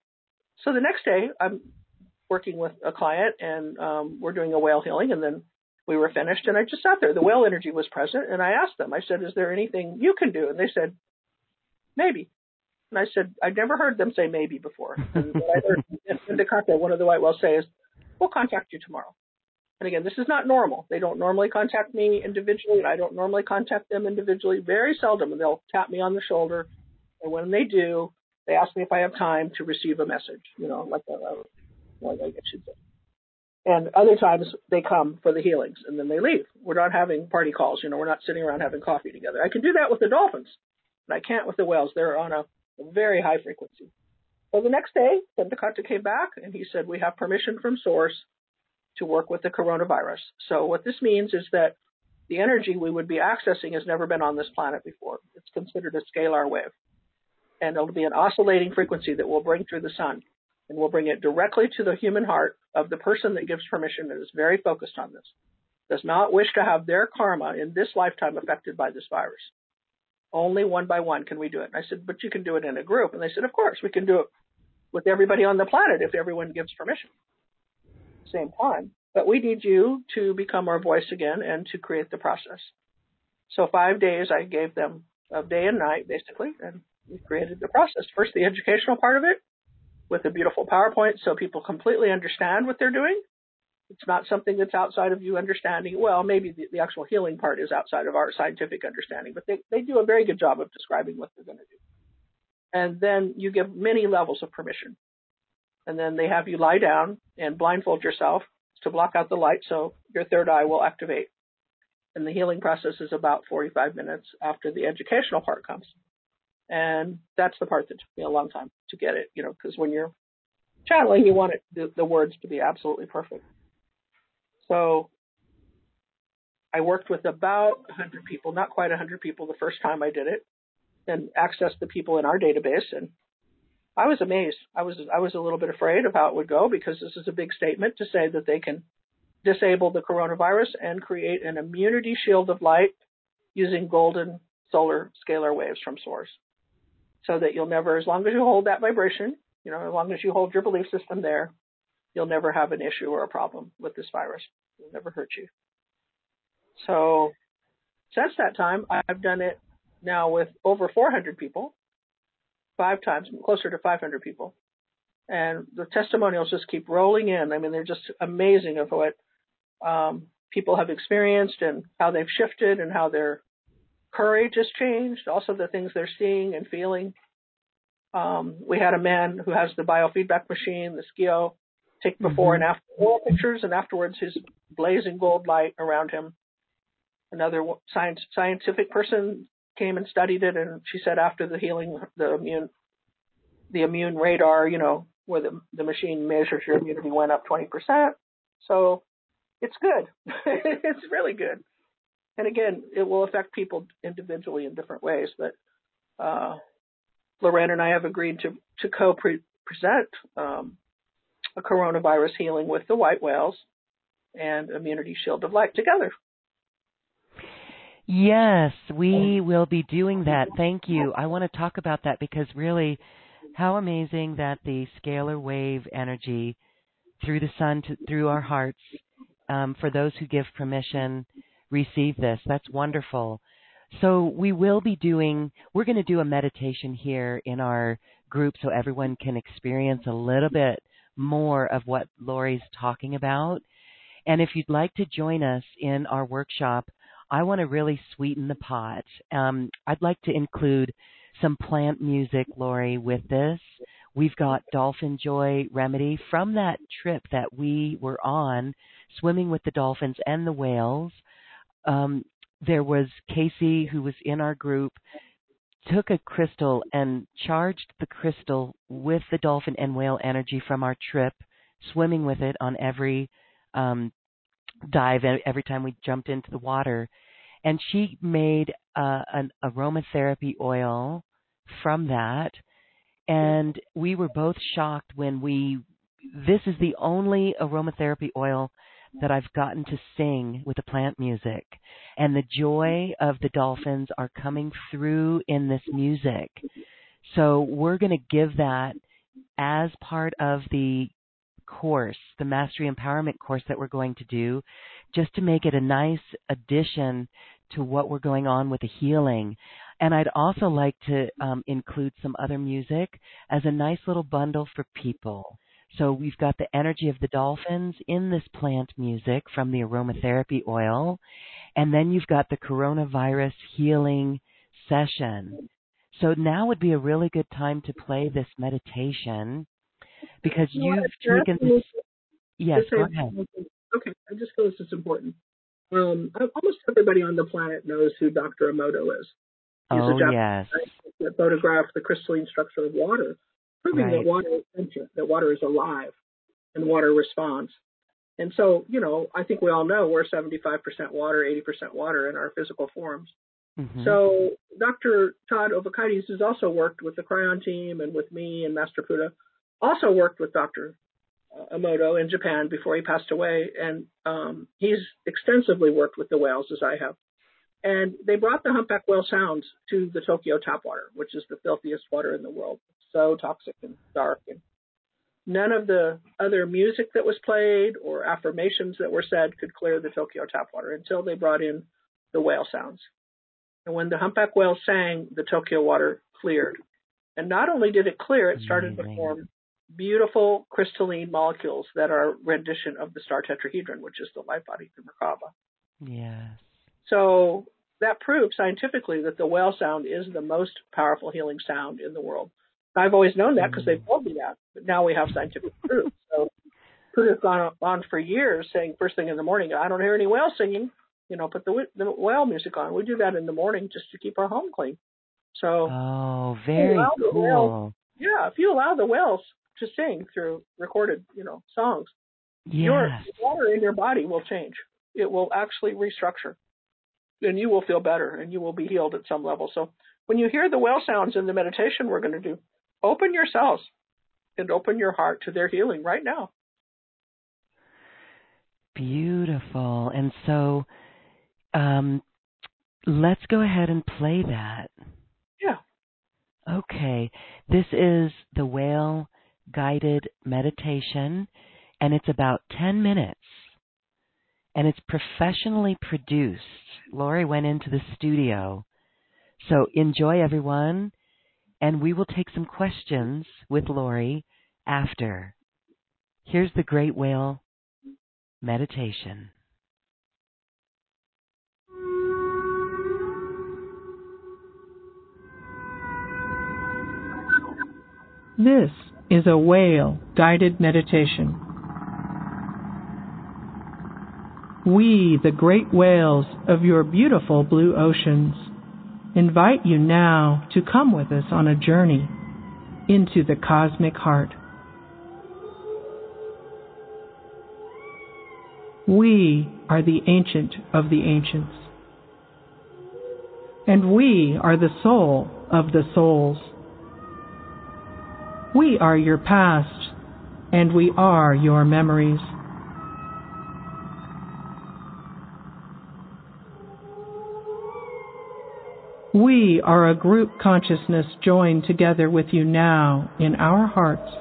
So the next day, I'm working with a client and um, we're doing a whale healing, and then we were finished, and I just sat there. The whale energy was present, and I asked them. I said, "Is there anything you can do?" And they said, "Maybe." And I said, I'd never heard them say maybe before. And what I heard one of the white whales, say is, "We'll contact you tomorrow." And again, this is not normal. They don't normally contact me individually, and I don't normally contact them individually. Very seldom, and they'll tap me on the shoulder. And when they do, they ask me if I have time to receive a message. You know, like a, like I should say. And other times they come for the healings and then they leave. We're not having party calls, you know, we're not sitting around having coffee together. I can do that with the dolphins, but I can't with the whales. They're on a, very high frequency. Well, the next day, Pendekata came back and he said, we have permission from source to work with the coronavirus. So what this means is that the energy we would be accessing has never been on this planet before. It's considered a scalar wave. And it'll be an oscillating frequency that we'll bring through the sun and we'll bring it directly to the human heart of the person that gives permission and is very focused on this, does not wish to have their karma in this lifetime affected by this virus. Only one by one can we do it. And I said, but you can do it in a group. And they said, of course, we can do it with everybody on the planet if everyone gives permission. Same time. But we need you to become our voice again and to create the process. So five days I gave them of day and night basically, and we created the process. First the educational part of it, with a beautiful PowerPoint so people completely understand what they're doing. It's not something that's outside of you understanding. Well, maybe the, the actual healing part is outside of our scientific understanding, but they, they do a very good job of describing what they're going to do. And then you give many levels of permission. And then they have you lie down and blindfold yourself to block out the light so your third eye will activate. And the healing process is about 45 minutes after the educational part comes. And that's the part that took me a long time to get it, you know, because when you're channeling, you want it, the, the words to be absolutely perfect. So I worked with about 100 people, not quite 100 people the first time I did it, and accessed the people in our database. And I was amazed. I was I was a little bit afraid of how it would go because this is a big statement to say that they can disable the coronavirus and create an immunity shield of light using golden solar scalar waves from source so that you'll never, as long as you hold that vibration, you know, as long as you hold your belief system there, you'll never have an issue or a problem with this virus. It'll never hurt you. So since that time, I've done it now with over 400 people, five times, closer to 500 people. And the testimonials just keep rolling in. I mean, they're just amazing of what um, people have experienced and how they've shifted and how their courage has changed, also the things they're seeing and feeling. Um, we had a man who has the biofeedback machine, the SCIO, take before mm-hmm. and after wall pictures, and afterwards his blazing gold light around him. Another science scientific person came and studied it, and she said after the healing, the immune, the immune radar, you know, where the the machine measures your immunity went up 20%. So it's good. it's really good and again, it will affect people individually in different ways. But uh, Loren and I have agreed to to co-present um, a coronavirus healing with the white whales and Immunity Shield of Light together. Yes, we will be doing that. Thank you. I want to talk about that because really, how amazing that the scalar wave energy through the sun to, through our hearts, um, for those who give permission, receive this. That's wonderful. So we will be doing, we're going to do a meditation here in our group so everyone can experience a little bit more of what Lori's talking about. And if you'd like to join us in our workshop I want to really sweeten the pot. Um, I'd like to include some plant music, Lori, with this. We've got Dolphin Joy Remedy from that trip that we were on, swimming with the dolphins and the whales. Um, there was Casey, who was in our group, took a crystal and charged the crystal with the dolphin and whale energy from our trip, swimming with it on every um, dive, every time we jumped into the water. And she made uh, an aromatherapy oil from that and we were both shocked when we this is the only aromatherapy oil that I've gotten to sing with the plant music and the joy of the dolphins are coming through in this music. So we're going to give that as part of the course, the mastery empowerment course that we're going to do, just to make it a nice addition to what we're going on with the healing. And I'd also like to um, include some other music as a nice little bundle for people. So we've got the energy of the dolphins in this plant music from the aromatherapy oil. And then you've got the coronavirus healing session. So now would be a really good time to play this meditation because you've taken this. Yes, go ahead. Okay, I just feel this is important. Um, almost everybody on the planet knows who Dr. Emoto is. He's oh, a Japanese yes. that photographed the crystalline structure of water, proving right. that water is sentient, that water is alive, and water responds. And so, you know, I think we all know we're 75% water, 80% water in our physical forms. Mm-hmm. So Dr. Todd Ovokaitys has also worked with the Kryon team and with me and Master Fuda, also worked with Dr. Emoto in Japan before he passed away, and um, he's extensively worked with the whales as I have. And they brought the humpback whale sounds to the Tokyo tap water, which is the filthiest water in the world. So toxic and dark. And none of the other music that was played or affirmations that were said could clear the Tokyo tap water until they brought in the whale sounds. And when the humpback whale sang, the Tokyo water cleared. And not only did it clear, it started to mm-hmm. form beautiful crystalline molecules that are rendition of the star tetrahedron, which is the life body, the Merkaba. Yes. So that proves scientifically that the whale sound is the most powerful healing sound in the world. I've always known that because mm. they've told me that, but now we have scientific proof. So Buddha's gone on for years saying first thing in the morning, I don't hear any whale singing. You know, put the, the whale music on. We do that in the morning just to keep our home clean. So oh, very cool. Whales, yeah, if you allow the whales to sing through recorded, you know, songs, yes. your water in your body will change. It will actually restructure and you will feel better and you will be healed at some level. So when you hear the whale sounds in the meditation we're going to do, open yourselves and open your heart to their healing right now. Beautiful. And so um, let's go ahead and play that. Yeah. Okay. This is the whale guided meditation, and it's about 10 minutes and it's professionally produced. Lori went into the studio. So enjoy everyone, and we will take some questions with Lori after. Here's the Great Whale Meditation. This is a whale guided meditation. We, the great whales of your beautiful blue oceans, invite you now to come with us on a journey into the cosmic heart. We are the ancient of the ancients. And we are the soul of the souls. We are your past, and we are your memories. We are a group consciousness joined together with you now in our hearts.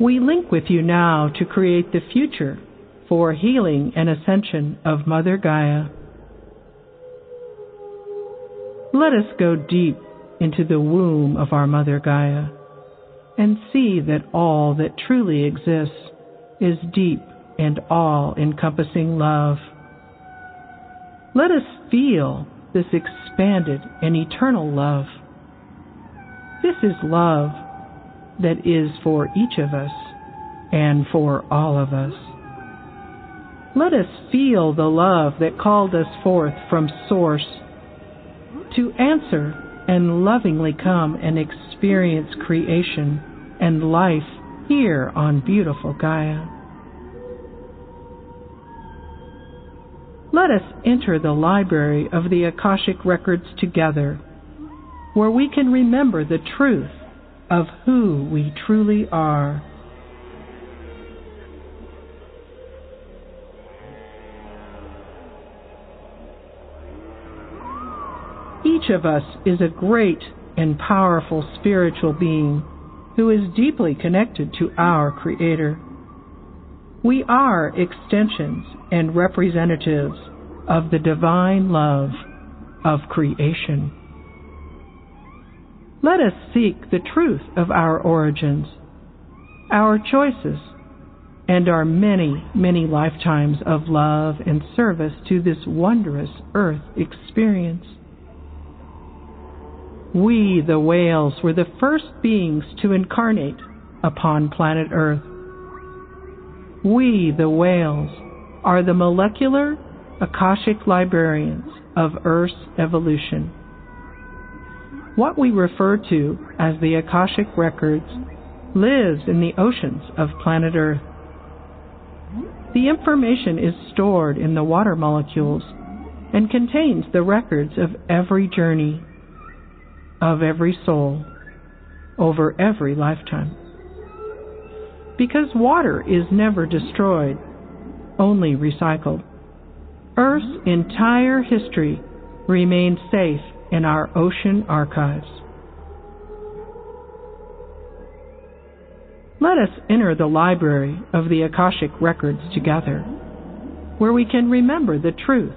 We link with you now to create the future for healing and ascension of Mother Gaia. Let us go deep into the womb of our Mother Gaia and see that all that truly exists is deep and all encompassing love. Let us feel this expanded and eternal love. This is love that is for each of us and for all of us. Let us feel the love that called us forth from Source to answer and lovingly come and experience creation and life here on beautiful Gaia. Let us enter the library of the Akashic Records together, where we can remember the truth of who we truly are. Each of us is a great and powerful spiritual being who is deeply connected to our Creator. We are extensions and representatives of the divine love of creation. Let us seek the truth of our origins, our choices, and our many, many lifetimes of love and service to this wondrous earth experience. We, the whales, were the first beings to incarnate upon planet Earth. We, the whales, are the molecular Akashic librarians of Earth's evolution. What we refer to as the Akashic Records lives in the oceans of planet Earth. The information is stored in the water molecules and contains the records of every journey of every soul over every lifetime. Because water is never destroyed, only recycled. Earth's entire history remains safe in our ocean archives. Let us enter the library of the Akashic Records together, where we can remember the truth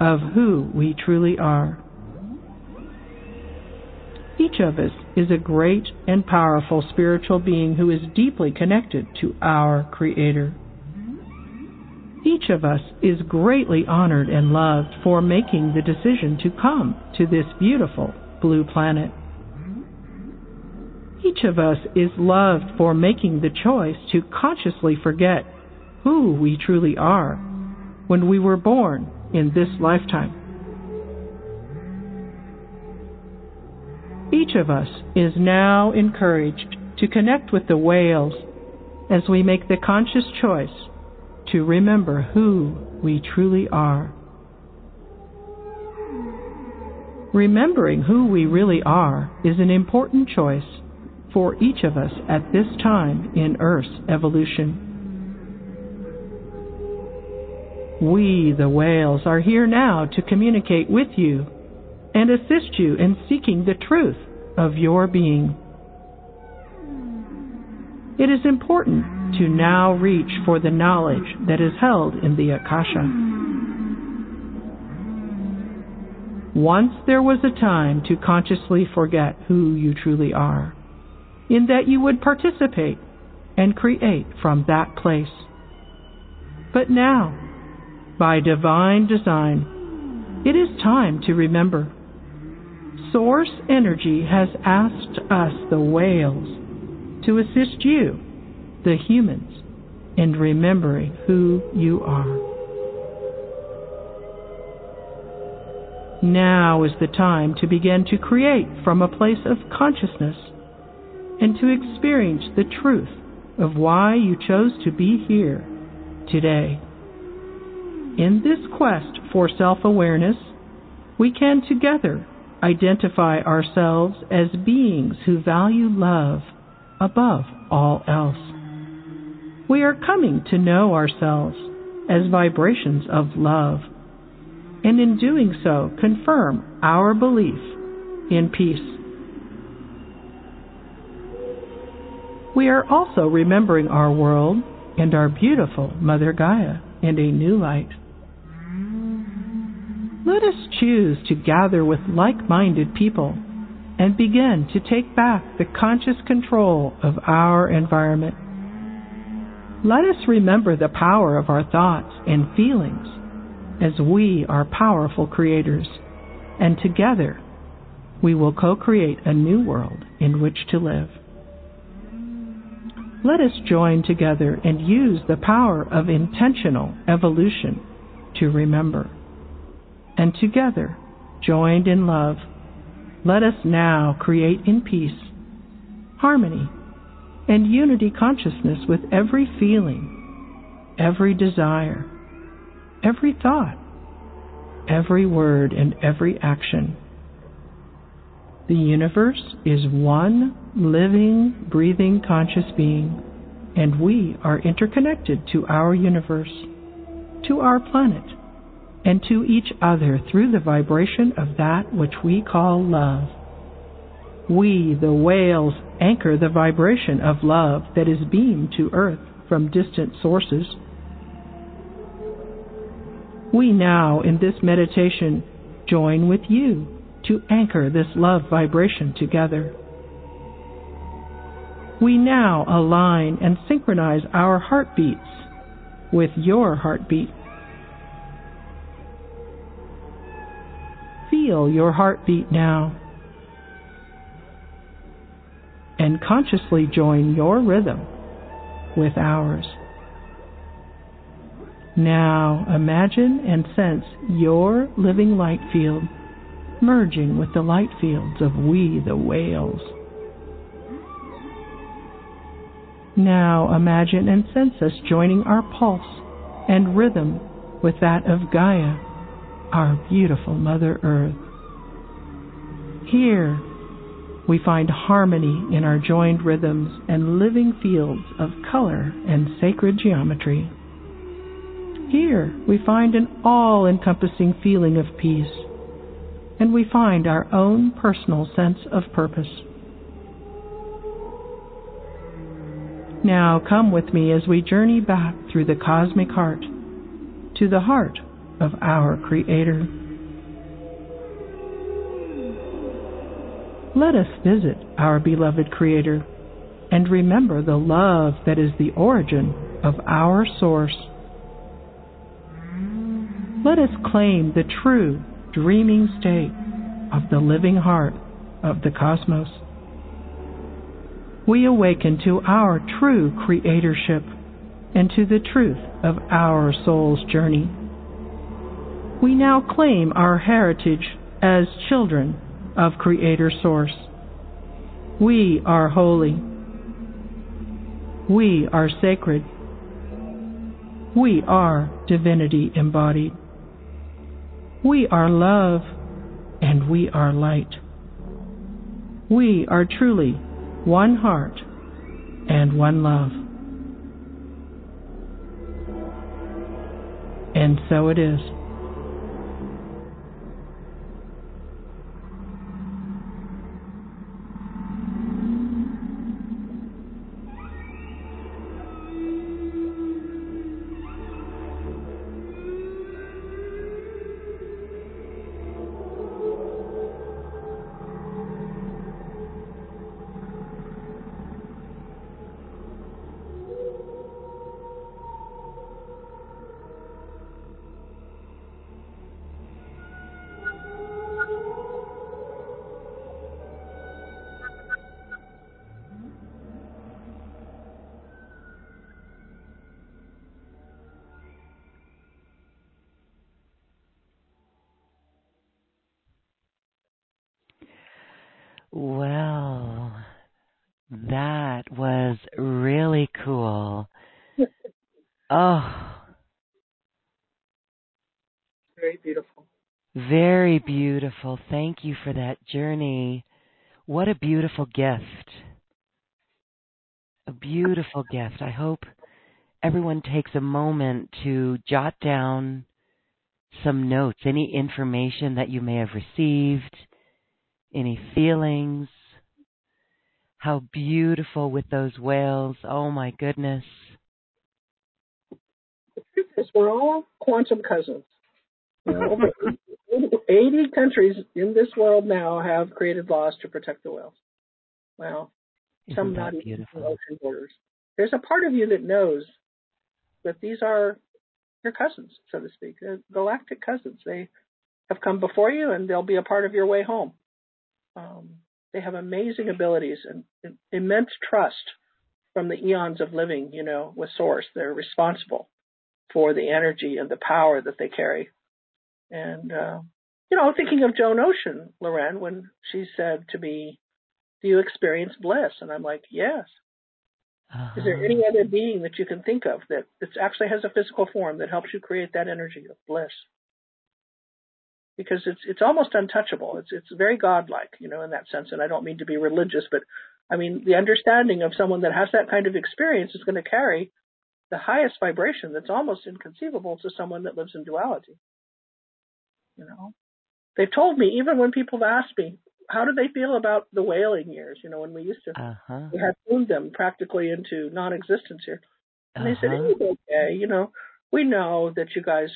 of who we truly are. Each of us is a great and powerful spiritual being who is deeply connected to our Creator. Each of us is greatly honored and loved for making the decision to come to this beautiful blue planet. Each of us is loved for making the choice to consciously forget who we truly are when we were born in this lifetime. Each of us is now encouraged to connect with the whales as we make the conscious choice to remember who we truly are. Remembering who we really are is an important choice for each of us at this time in Earth's evolution. We, the whales, are here now to communicate with you and assist you in seeking the truth of your being. It is important to now reach for the knowledge that is held in the Akasha. Once there was a time to consciously forget who you truly are, in that you would participate and create from that place. But now, by divine design, it is time to remember Source Energy has asked us, the whales, to assist you, the humans, and remembering who you are. Now is the time to begin to create from a place of consciousness and to experience the truth of why you chose to be here today. In this quest for self awareness, we can together identify ourselves as beings who value love above all else. We are coming to know ourselves as vibrations of love, and in doing so, confirm our belief in peace. We are also remembering our world and our beautiful Mother Gaia in a new light. Let us choose to gather with like minded people and begin to take back the conscious control of our environment. Let us remember the power of our thoughts and feelings as we are powerful creators, and together we will co create a new world in which to live. Let us join together and use the power of intentional evolution to remember. And together, joined in love, let us now create in peace, harmony, and unity consciousness with every feeling, every desire, every thought, every word, and every action. The universe is one living, breathing, conscious being, and we are interconnected to our universe, to our planet, and to each other through the vibration of that which we call love. We, the whales, anchor the vibration of love that is beamed to Earth from distant sources. We now, in this meditation, join with you to anchor this love vibration together. We now align and synchronize our heartbeats with your heartbeat. Feel your heartbeat now and consciously join your rhythm with ours. Now imagine and sense your living light field merging with the light fields of we the whales. Now imagine and sense us joining our pulse and rhythm with that of Gaia, our beautiful Mother Earth. Here, we find harmony in our joined rhythms and living fields of color and sacred geometry. Here, we find an all encompassing feeling of peace and we find our own personal sense of purpose. Now come with me as we journey back through the cosmic heart to the heart of our Creator. Let us visit our beloved Creator and remember the love that is the origin of our source. Let us claim the true dreaming state of the living heart of the cosmos. We awaken to our true creatorship and to the truth of our soul's journey. We now claim our heritage as children of Creator Source. We are holy. We are sacred. We are divinity embodied. We are love and we are light. We are truly one heart and one love. And so it is. Beautiful gift. A beautiful gift. I hope everyone takes a moment to jot down some notes, any information that you may have received, any feelings. How beautiful with those whales. Oh my goodness. The truth is, we're all quantum cousins. Over 80 countries in this world now have created laws to protect the whales. Some Isn't not even in ocean borders. There's a part of you that knows that these are your cousins, so to speak, They're galactic cousins. They have come before you, and they'll be a part of your way home. Um, they have amazing abilities and, and immense trust from the eons of living, you know, with Source. They're responsible for the energy and the power that they carry. And, uh, you know, thinking of Joan Ocean, Loren, when she said to me, Do you experience bliss? And I'm like, Yes. Uh-huh. Is there any other being that you can think of that, that actually has a physical form that helps you create that energy of bliss? Because it's it's almost untouchable. It's it's very godlike, you know, in that sense. And I don't mean to be religious, but I mean the understanding of someone that has that kind of experience is going to carry the highest vibration that's almost inconceivable to someone that lives in duality. You know, they've told me even when people have asked me how do they feel about the whaling years? You know, when we used to uh-huh. we had tuned them practically into non-existence here, and uh-huh. they said uh-huh. it's okay. You know, we know that you guys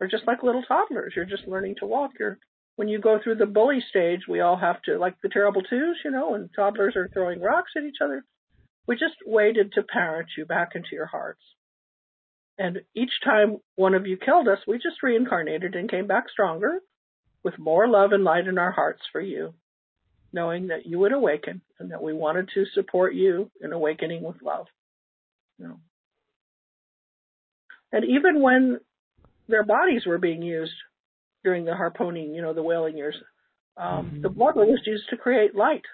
are just like little toddlers. You're just learning to walk. You're when you go through the bully stage, we all have to like the terrible twos. You know, and toddlers are throwing rocks at each other. We just waited to parent you back into your hearts. And each time one of you killed us, we just reincarnated and came back stronger with more love and light in our hearts for you, knowing that you would awaken and that we wanted to support you in awakening with love. You know. And even when their bodies were being used during the harpooning, you know, the whaling years, um, mm-hmm. the water was used to create light,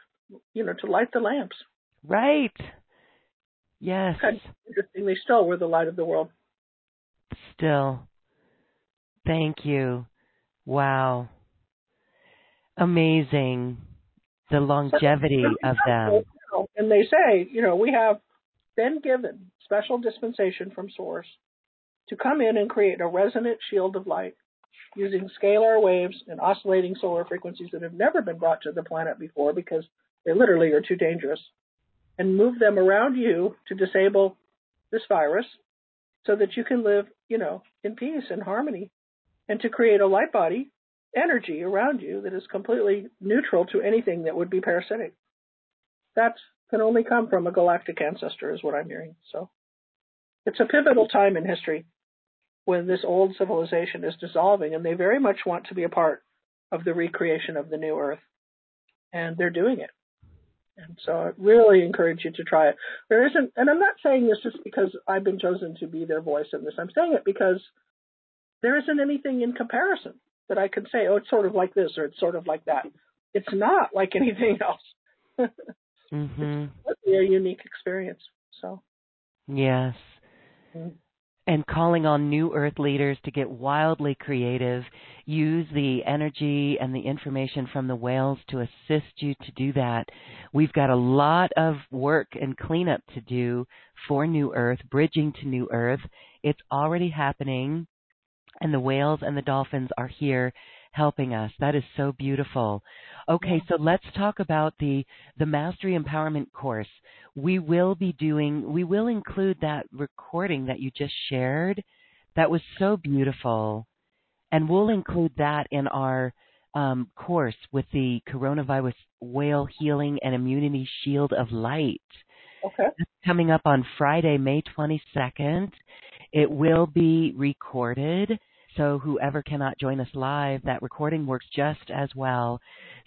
you know, to light the lamps. Right. Yes. Kind of interesting. They still were the light of the world. Still. Thank you. Wow amazing the longevity of them. And they say, you know, we have been given special dispensation from Source to come in and create a resonant shield of light using scalar waves and oscillating solar frequencies that have never been brought to the planet before because they literally are too dangerous, and move them around you to disable this virus so that you can live, you know, in peace and harmony and to create a light body energy around you that is completely neutral to anything that would be parasitic. That can only come from a galactic ancestor, is what I'm hearing. So it's a pivotal time in history when this old civilization is dissolving, and they very much want to be a part of the recreation of the new Earth. And they're doing it. And so I really encourage you to try it. There isn't, and I'm not saying this just because I've been chosen to be their voice in this. I'm saying it because there isn't anything in comparison that I could say, oh, it's sort of like this or it's sort of like that. It's not like anything else. mm-hmm. It's a unique experience. So. Yes. Mm-hmm. And calling on new earth leaders to get wildly creative, use the energy and the information from the whales to assist you to do that. We've got a lot of work and cleanup to do for New Earth, bridging to New Earth. It's already happening and the whales and the dolphins are here helping us. That is so beautiful. Okay, so let's talk about the the mastery empowerment course. We will be doing we will include that recording that you just shared. That was so beautiful. And we'll include that in our um, course with the coronavirus whale healing and immunity shield of light. Okay. That's coming up on Friday, May 22nd. It will be recorded. So whoever cannot join us live, that recording works just as well.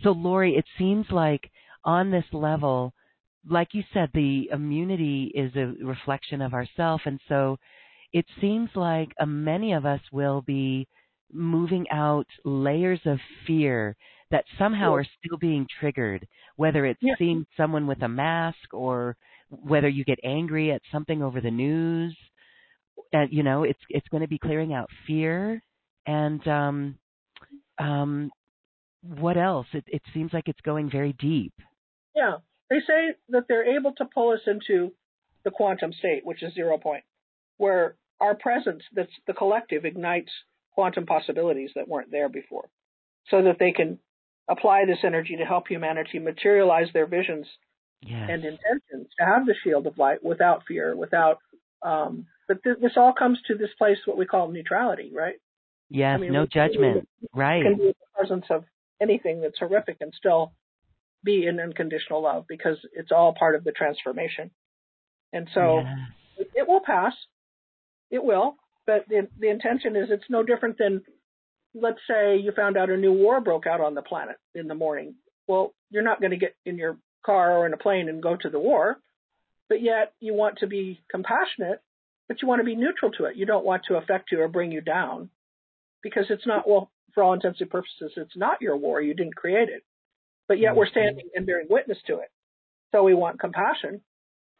So Lori, it seems like on this level, like you said, the immunity is a reflection of ourself, and so it seems like uh, many of us will be moving out layers of fear that somehow are still being triggered, whether it's yeah. seeing someone with a mask or whether you get angry at something over the news uh, you know, it's it's going to be clearing out fear and um, um, what else? It, it seems like it's going very deep. Yeah, they say that they're able to pull us into the quantum state, which is zero point, where our presence, that's the collective, ignites quantum possibilities that weren't there before, so that they can apply this energy to help humanity materialize their visions yes. and intentions to have the shield of light without fear, without um, but th- this all comes to this place, what we call neutrality, right? Yes, I mean, no judgment. Can right. Can be in the presence of anything that's horrific and still be in unconditional love because it's all part of the transformation. And so yes. it, it, will pass. it will. But the, the intention is it's no different than, let's say you found out a new war broke out on the planet in the morning. Well, you're not going to get in your car or in a plane and go to the war, but yet you want to be compassionate, but you want to be neutral to it. You don't want to affect you or bring you down because it's not, well, for all intents and purposes, it's not your war. You didn't create it. But yet we're mm-hmm. standing and bearing witness to it. So we want compassion,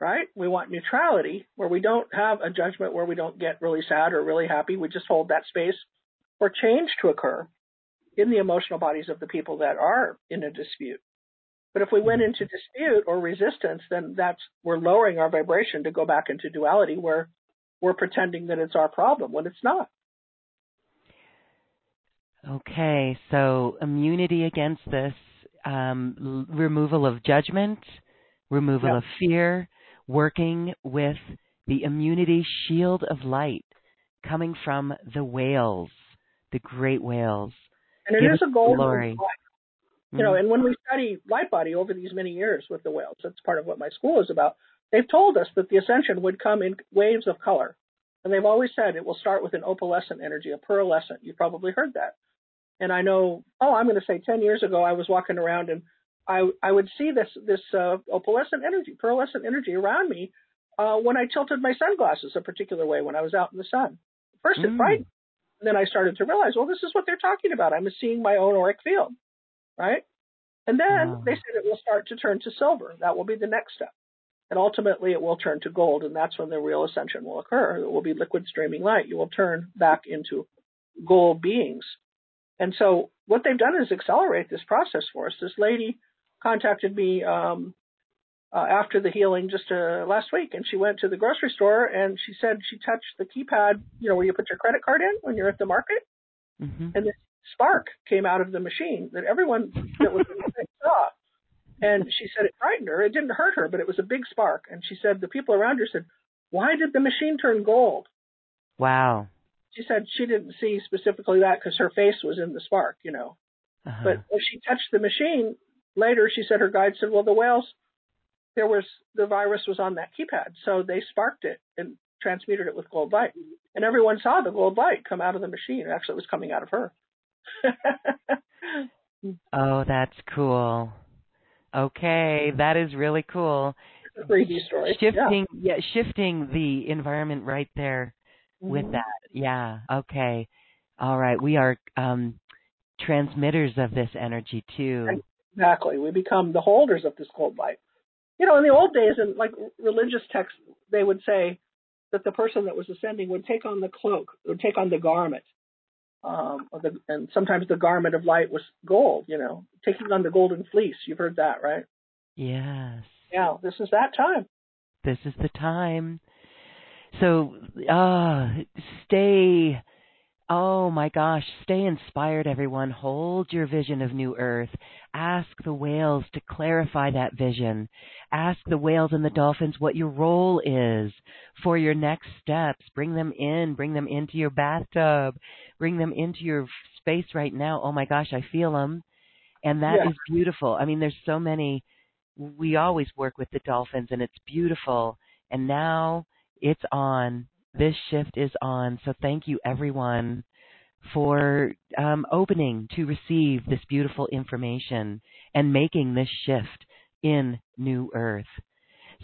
right? We want neutrality where we don't have a judgment where we don't get really sad or really happy. We just hold that space for change to occur in the emotional bodies of the people that are in a dispute. But if we went mm-hmm. into dispute or resistance, then that's we're lowering our vibration to go back into duality where we're pretending that it's our problem when it's not. Okay, so immunity against this, um, l- removal of judgment, removal of fear, working with the immunity shield of light coming from the whales, the great whales. And it Give is a goal. glory. You know, Mm. and when we study light body over these many years with the whales, that's part of what my school is about. They've told us that the ascension would come in waves of color. And they've always said it will start with an opalescent energy, a pearlescent. You've probably heard that. And I know, oh, I'm going to say 10 years ago, I was walking around and I, I would see this, this, uh, opalescent energy, pearlescent energy around me, uh, when I tilted my sunglasses a particular way when I was out in the sun. First it Mm. frightened. And then I started to realize, well, this is what they're talking about. I'm seeing my own auric field, right? And then Wow. they said it will start to turn to silver. That will be the next step. And ultimately it will turn to gold, and that's when the real ascension will occur. It will be liquid streaming light. You will turn back into gold beings. And so what they've done is accelerate this process for us. This lady contacted me um, uh, after the healing just uh, last week, and she went to the grocery store and she said she touched the keypad, you know, where you put your credit card in when you're at the market, Mhm. and this spark came out of the machine that everyone that was in the thing saw. And she said it frightened her. It didn't hurt her, but it was a big spark. And she said the people around her said, "Why did the machine turn gold?" Wow. She said she didn't see specifically that because her face was in the spark, you know. Uh-huh. But when she touched the machine later, she said her guide said, "Well, the whales, there was the virus was on that keypad, so they sparked it and transmuted it with gold light, and everyone saw the gold light come out of the machine. Actually, it was coming out of her." oh, that's cool. Okay, that is really cool. 3D story. Shifting, yeah. shifting the environment right there Yeah. with that. Yeah. Okay. All right. We are um, transmitters of this energy too. Exactly. We become the holders of this gold light. You know, in the old days, in like religious texts, they would say that the person that was ascending would take on the cloak, would take on the garment. Um, the, and sometimes the garment of light was gold, you know, taking on the golden fleece. You've heard that, right? Yes. Yeah, this is that time. This is the time. So, uh, stay. Oh my gosh, stay inspired, everyone. Hold your vision of New Earth. Ask the whales to clarify that vision. Ask the whales and the dolphins what your role is for your next steps. Bring them in, bring them into your bathtub, bring them into your space right now. Oh my gosh, I feel them. And that Yeah. is beautiful. I mean, there's so many. We always work with the dolphins, and it's beautiful. And now it's on. This shift is on. So thank you, everyone, for um, opening to receive this beautiful information and making this shift in New Earth.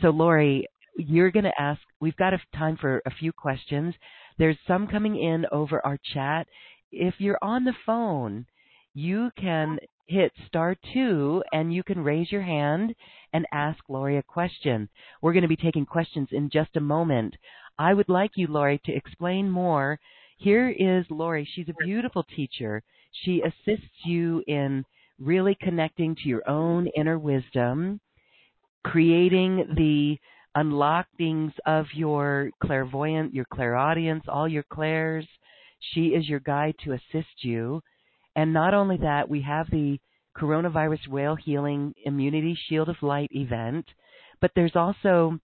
So, Laurie, you're going to ask, we've got time for a few questions. There's some coming in over our chat. If you're on the phone, you can hit star two and you can raise your hand and ask Laurie a question. We're going to be taking questions in just a moment. I would like you, Laurie, to explain more. Here is Laurie. She's a beautiful teacher. She assists you in really connecting to your own inner wisdom, creating the unlockings of your clairvoyant, your clairaudience, all your clairs. She is your guide to assist you. And not only that, we have the coronavirus whale healing immunity shield of light event, but there's also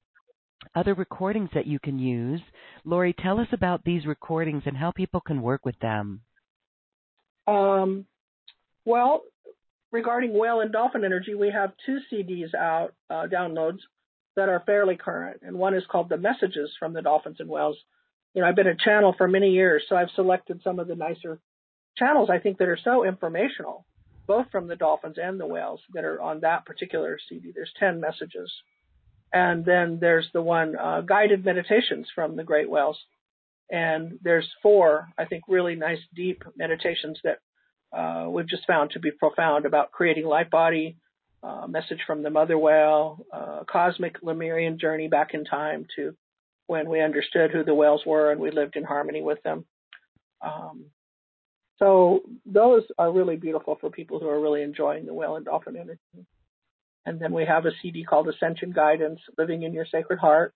other recordings that you can use. Laurie, tell us about these recordings and how people can work with them. Um, well, regarding whale and dolphin energy, we have two CDs out, uh, downloads that are fairly current, and one is called "The Messages from the Dolphins and Whales," you know, I've been a channel for many years, so I've selected some of the nicer channels I think that are so informational, both from the dolphins and the whales that are on that particular CD. There's 10 messages. And then there's the one uh, guided meditations from the great whales. And there's four, I think, really nice deep meditations that uh, we've just found to be profound about creating light body, uh, message from the mother whale, uh, cosmic Lemurian journey back in time to when we understood who the whales were and we lived in harmony with them. Um, so those are really beautiful for people who are really enjoying the whale and dolphin energy. And then we have a CD called Ascension Guidance, Living in Your Sacred Heart,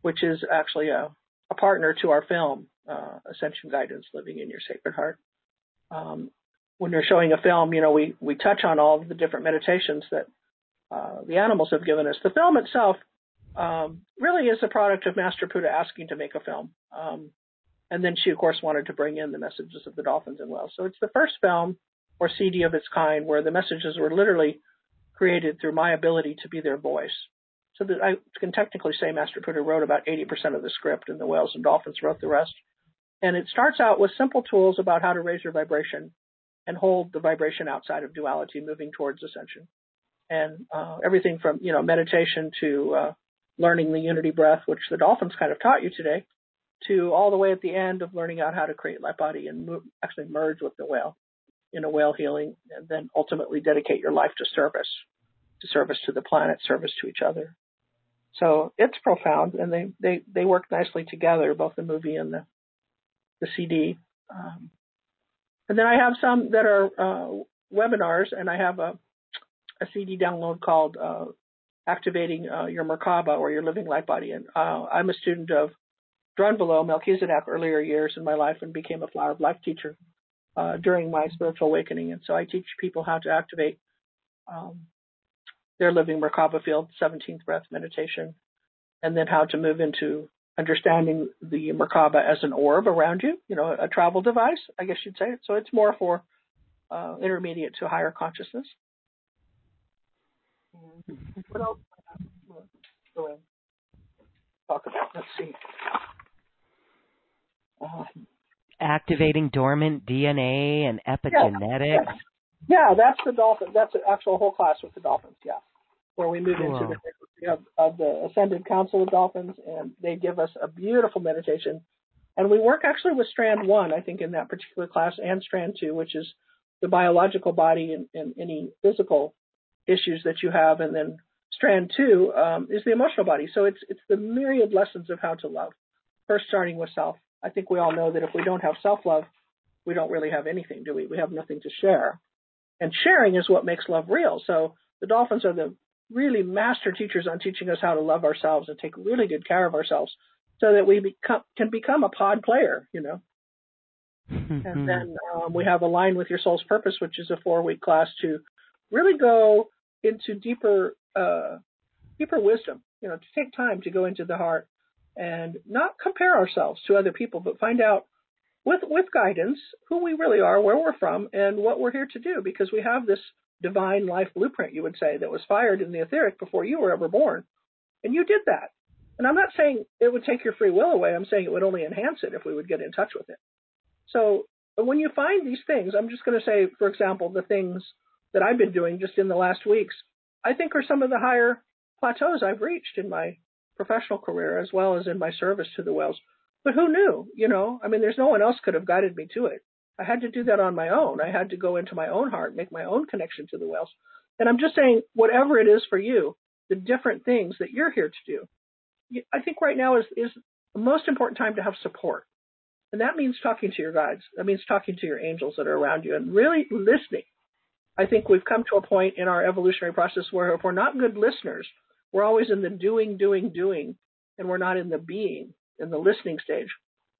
which is actually a, a partner to our film, uh, Ascension Guidance, Living in Your Sacred Heart. Um, when you're showing a film, you know, we, we touch on all of the different meditations that uh, the animals have given us. The film itself um, really is a product of Master Puda asking to make a film. Um, and then she, of course, wanted to bring in the messages of the dolphins and whales. So it's the first film or CD of its kind where the messages were literally created through my ability to be their voice. So that I can technically say Master Puda wrote about 80% of the script and the whales and dolphins wrote the rest. And it starts out with simple tools about how to raise your vibration and hold the vibration outside of duality, moving towards ascension. And uh, everything from you know meditation to uh, learning the unity breath, which the dolphins kind of taught you today, to all the way at the end of learning out how to create light body and actually merge with the whale in a whale healing, and then ultimately dedicate your life to service, to service to the planet, service to each other. So it's profound, and they they they work nicely together, both the movie and the the CD. Um, and then I have some that are uh, webinars, and I have a, a CD download called uh, Activating uh, Your Merkaba or Your Living Light Body. And uh, I'm a student of Drunvalo Melchizedek earlier years in my life and became a Flower of Life teacher uh, during my spiritual awakening. And so I teach people how to activate um, their living Merkaba field, 17th breath meditation, and then how to move into understanding the Merkaba as an orb around you, you know, a travel device, I guess you'd say. So it's more for uh, intermediate to higher consciousness. What else? Go. Talk about. Let's see. Uh, Activating dormant DNA and epigenetics. Yeah, yeah. yeah, that's the dolphin. That's an actual whole class with the dolphins. Yeah where we move cool. into the of, of the Ascended Council of Dolphins, and they give us a beautiful meditation. And we work actually with Strand 1, I think, in that particular class, and Strand 2, which is the biological body and, and any physical issues that you have. And then Strand 2 um, is the emotional body. So it's, it's the myriad lessons of how to love. First, starting with self. I think we all know that if we don't have self love, we don't really have anything, do we? We have nothing to share. And sharing is what makes love real. So the dolphins are the really master teachers on teaching us how to love ourselves and take really good care of ourselves so that we become, can become a pod player, you know. and then um, we have Align with Your Soul's Purpose, which is a four week class to really go into deeper, uh, deeper wisdom, you know, to take time to go into the heart and not compare ourselves to other people, but find out with, with guidance who we really are, where we're from, and what we're here to do because we have this divine life blueprint, you would say, that was fired in the etheric before you were ever born. And you did that. And I'm not saying it would take your free will away. I'm saying it would only enhance it if we would get in touch with it. So when you find these things, I'm just going to say, for example, the things that I've been doing just in the last weeks, I think are some of the higher plateaus I've reached in my professional career as well as in my service to the whales. But who knew? You know, I mean, there's no one else could have guided me to it. I had to do that on my own. I had to go into my own heart, make my own connection to the whales. And I'm just saying, whatever it is for you, the different things that you're here to do, I think right now is, is the most important time to have support. And that means talking to your guides. That means talking to your angels that are around you and really listening. I think we've come to a point in our evolutionary process where if we're not good listeners, we're always in the doing, doing, doing, and we're not in the being, in the listening stage,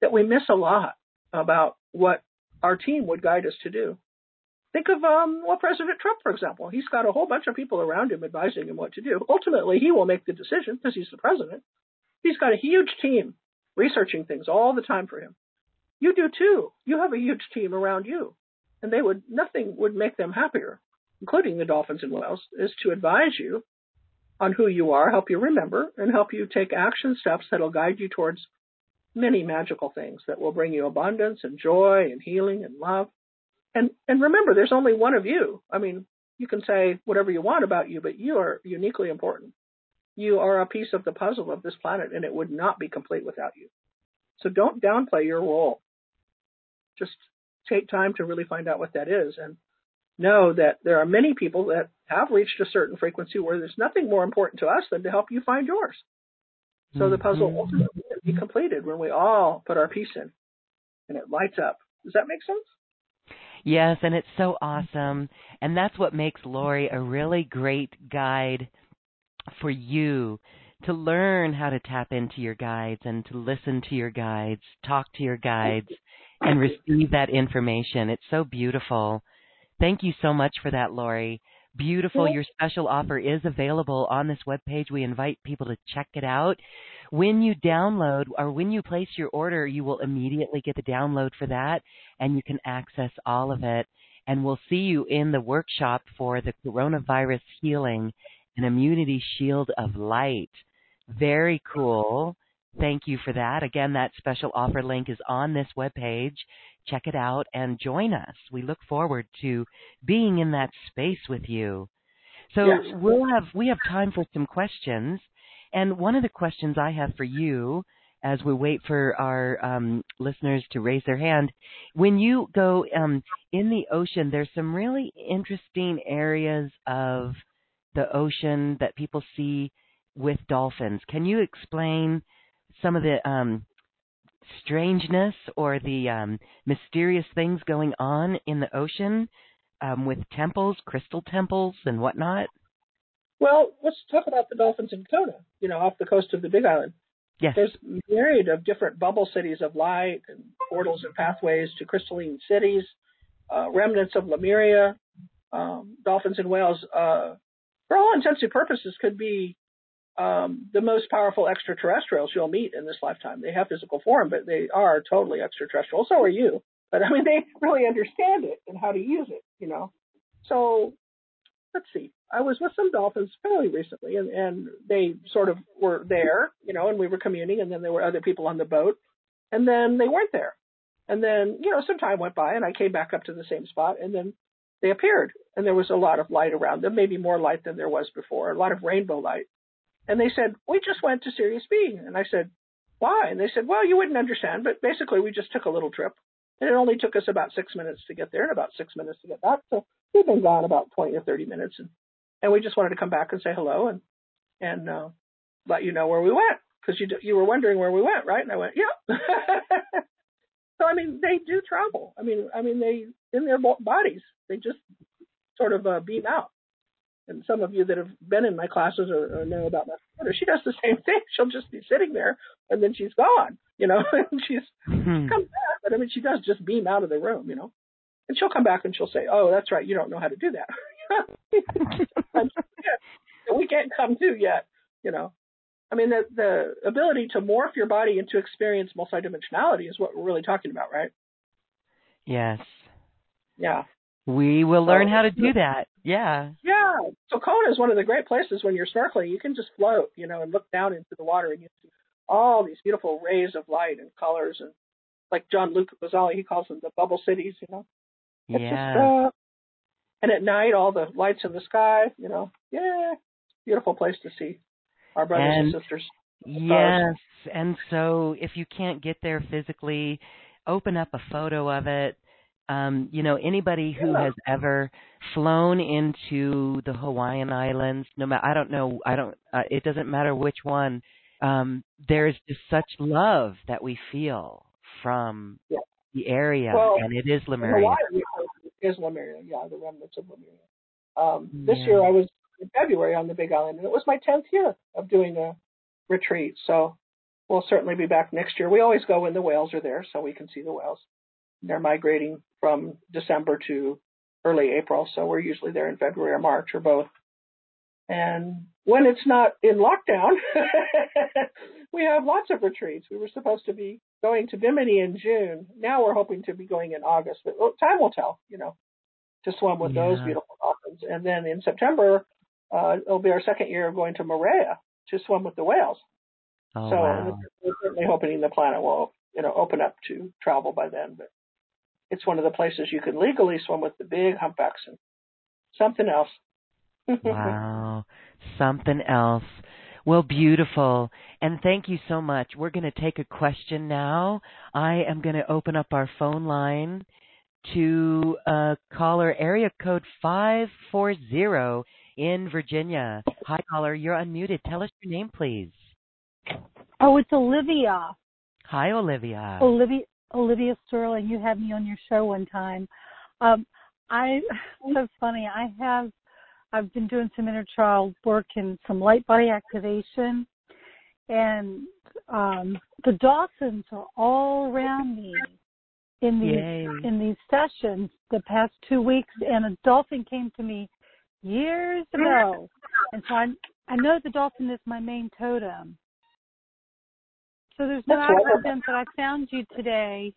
that we miss a lot about what our team would guide us to do. Think of um, well, President Trump, for example. He's got a whole bunch of people around him advising him what to do. Ultimately, he will make the decision because he's the president. He's got a huge team researching things all the time for him. You do too. You have a huge team around you, and they would nothing would make them happier, including the dolphins and whales, is to advise you on who you are, help you remember, and help you take action steps that'll guide you towards many magical things that will bring you abundance and joy and healing and love. And and remember, there's only one of you. I mean, you can say whatever you want about you, but you are uniquely important. You are a piece of the puzzle of this planet, and it would not be complete without you. So don't downplay your role. Just take time to really find out what that is and know that there are many people that have reached a certain frequency where there's nothing more important to us than to help you find yours. So the puzzle mm-hmm. ultimately can be completed when we all put our piece in and it lights up. Does that make sense? Yes, and it's so awesome. And that's what makes Laurie a really great guide for you to learn how to tap into your guides and to listen to your guides, talk to your guides, and receive that information. It's so beautiful. Thank you so much for that, Laurie. Beautiful. Your special offer is available on this webpage. We invite people to check it out. When you download or when you place your order, you will immediately get the download for that and you can access all of it. And we'll see you in the workshop for the coronavirus healing and immunity shield of light. Very cool. Thank you for that. Again, that special offer link is on this webpage. Check it out and join us. We look forward to being in that space with you. So yes. we'll have we have time for some questions. And one of the questions I have for you as we wait for our um, listeners to raise their hand, when you go um, in the ocean, there's some really interesting areas of the ocean that people see with dolphins. Can you explain some of the um, strangeness or the um, mysterious things going on in the ocean um, with temples, crystal temples, and whatnot? Well, let's talk about the dolphins in Kona, you know, off the coast of the Big Island. Yes. There's myriad of different bubble cities of light and portals and pathways to crystalline cities, uh, remnants of Lemuria, um, dolphins and whales. Uh, for all intents and purposes, could be um, the most powerful extraterrestrials you'll meet in this lifetime. They have physical form, but they are totally extraterrestrial. So are you. But I mean, they really understand it and how to use it, you know. So let's see. I was with some dolphins fairly recently, and, and they sort of were there, you know, and we were communing, and then there were other people on the boat, and then they weren't there. And then, you know, some time went by, and I came back up to the same spot, and then they appeared, and there was a lot of light around them, maybe more light than there was before, a lot of rainbow light. And they said, we just went to Sirius B. And I said, why? And they said, well, you wouldn't understand, but basically we just took a little trip. And it only took us about six minutes to get there and about six minutes to get back. So we've been gone about 20 or 30 minutes. And, and we just wanted to come back and say hello and, and, uh, let you know where we went. Cause you, you were wondering where we went, right? And I went, yeah. so, I mean, they do travel. I mean, I mean, they, in their bodies, they just sort of, uh, beam out and some of you that have been in my classes or, or know about my daughter, she does the same thing. She'll just be sitting there and then she's gone, you know, and she's mm-hmm. come back. But I mean, she does just beam out of the room, you know, and she'll come back and she'll say, "Oh, that's right, you don't know how to do that." we can't come to yet, you know. I mean, the the ability to morph your body into experience multidimensionality is what we're really talking about, right? Yes. Yeah. We will learn how to do that. Yeah. Yeah. So Kona is one of the great places when you're snorkeling. You can just float, you know, and look down into the water and you see all these beautiful rays of light and colors and like John Luca Mazzali, he calls them the bubble cities, you know. It's yeah. Just, uh, and at night, all the lights in the sky, you know. Yeah. Beautiful place to see our brothers and, and sisters. Yes. And so if you can't get there physically, open up a photo of it um, you know, anybody who has ever flown into the Hawaiian Islands, no matter, I don't know, I don't, uh, it doesn't matter which one, um, there's just such love that we feel from yeah. the area, well, and it is Lemuria. Hawaii is Lemuria, yeah, the remnants of Lemuria. Um, this yeah. year I was in February on the Big Island, and it was my 10th year of doing a retreat, so we'll certainly be back next year. We always go when the whales are there, so we can see the whales. They're migrating from December to early April, so we're usually there in February or March or both. And when it's not in lockdown, we have lots of retreats. We were supposed to be going to Bimini in June. Now we're hoping to be going in August, but time will tell, you know, to swim with yeah. those beautiful dolphins. And then in September, uh, it'll be our second year of going to Moorea to swim with the whales. Oh, so wow. we're certainly hoping the planet will, you know, open up to travel by then. But it's one of the places you can legally swim with the big humpbacks and something else. wow. Something else. Well, beautiful. And thank you so much. We're going to take a question now. I am going to open up our phone line to uh, caller area code 540 in Virginia. Hi, caller. You're unmuted. Tell us your name, please. Oh, it's Olivia. Hi, Olivia. Olivia Olivia Sterling. You had me on your show one time. Um, I so funny. I have I've been doing some inner child work and some light body activation, and um, the dolphins are all around me in these Yay. in these sessions the past two weeks. And a dolphin came to me years ago, and so I I know the dolphin is my main totem. So there's no accident that I found you today.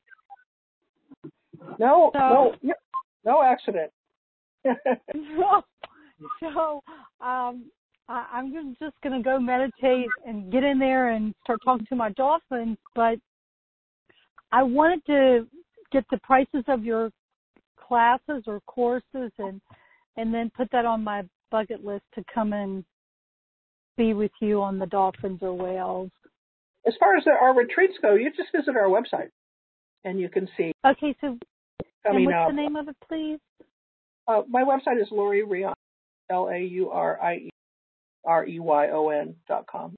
No, So- no, no accident. so um, I, I'm just going to go meditate and get in there and start talking to my dolphins. But I wanted to get the prices of your classes or courses and and then put that on my bucket list to come and be with you on the dolphins or whales. As far as our retreats go, you just visit our website and you can see Okay, so coming what's up. the name of it, please? Uh, my website is Laurie Reyon, L A U R I E R E Y O N dot com,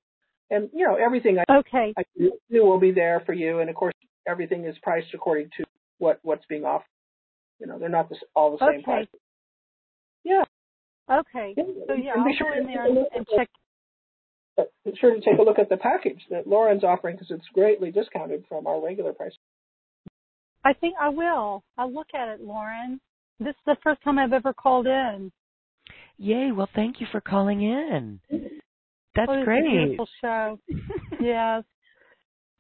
and you know everything I, Okay, I do will be there for you. And of course, everything is priced according to what what's being offered. You know, they're not the, all the same Okay. price. Yeah. okay. So yeah, I'll sure go in there and, and check but be sure to take a look at the package that Lauren's offering because it's greatly discounted from our regular price. I think I will. I'll look at it, Lauren. This is the first time I've ever called in. Yay. Well, thank you for calling in. That's Oh, it's a great. beautiful show. yes.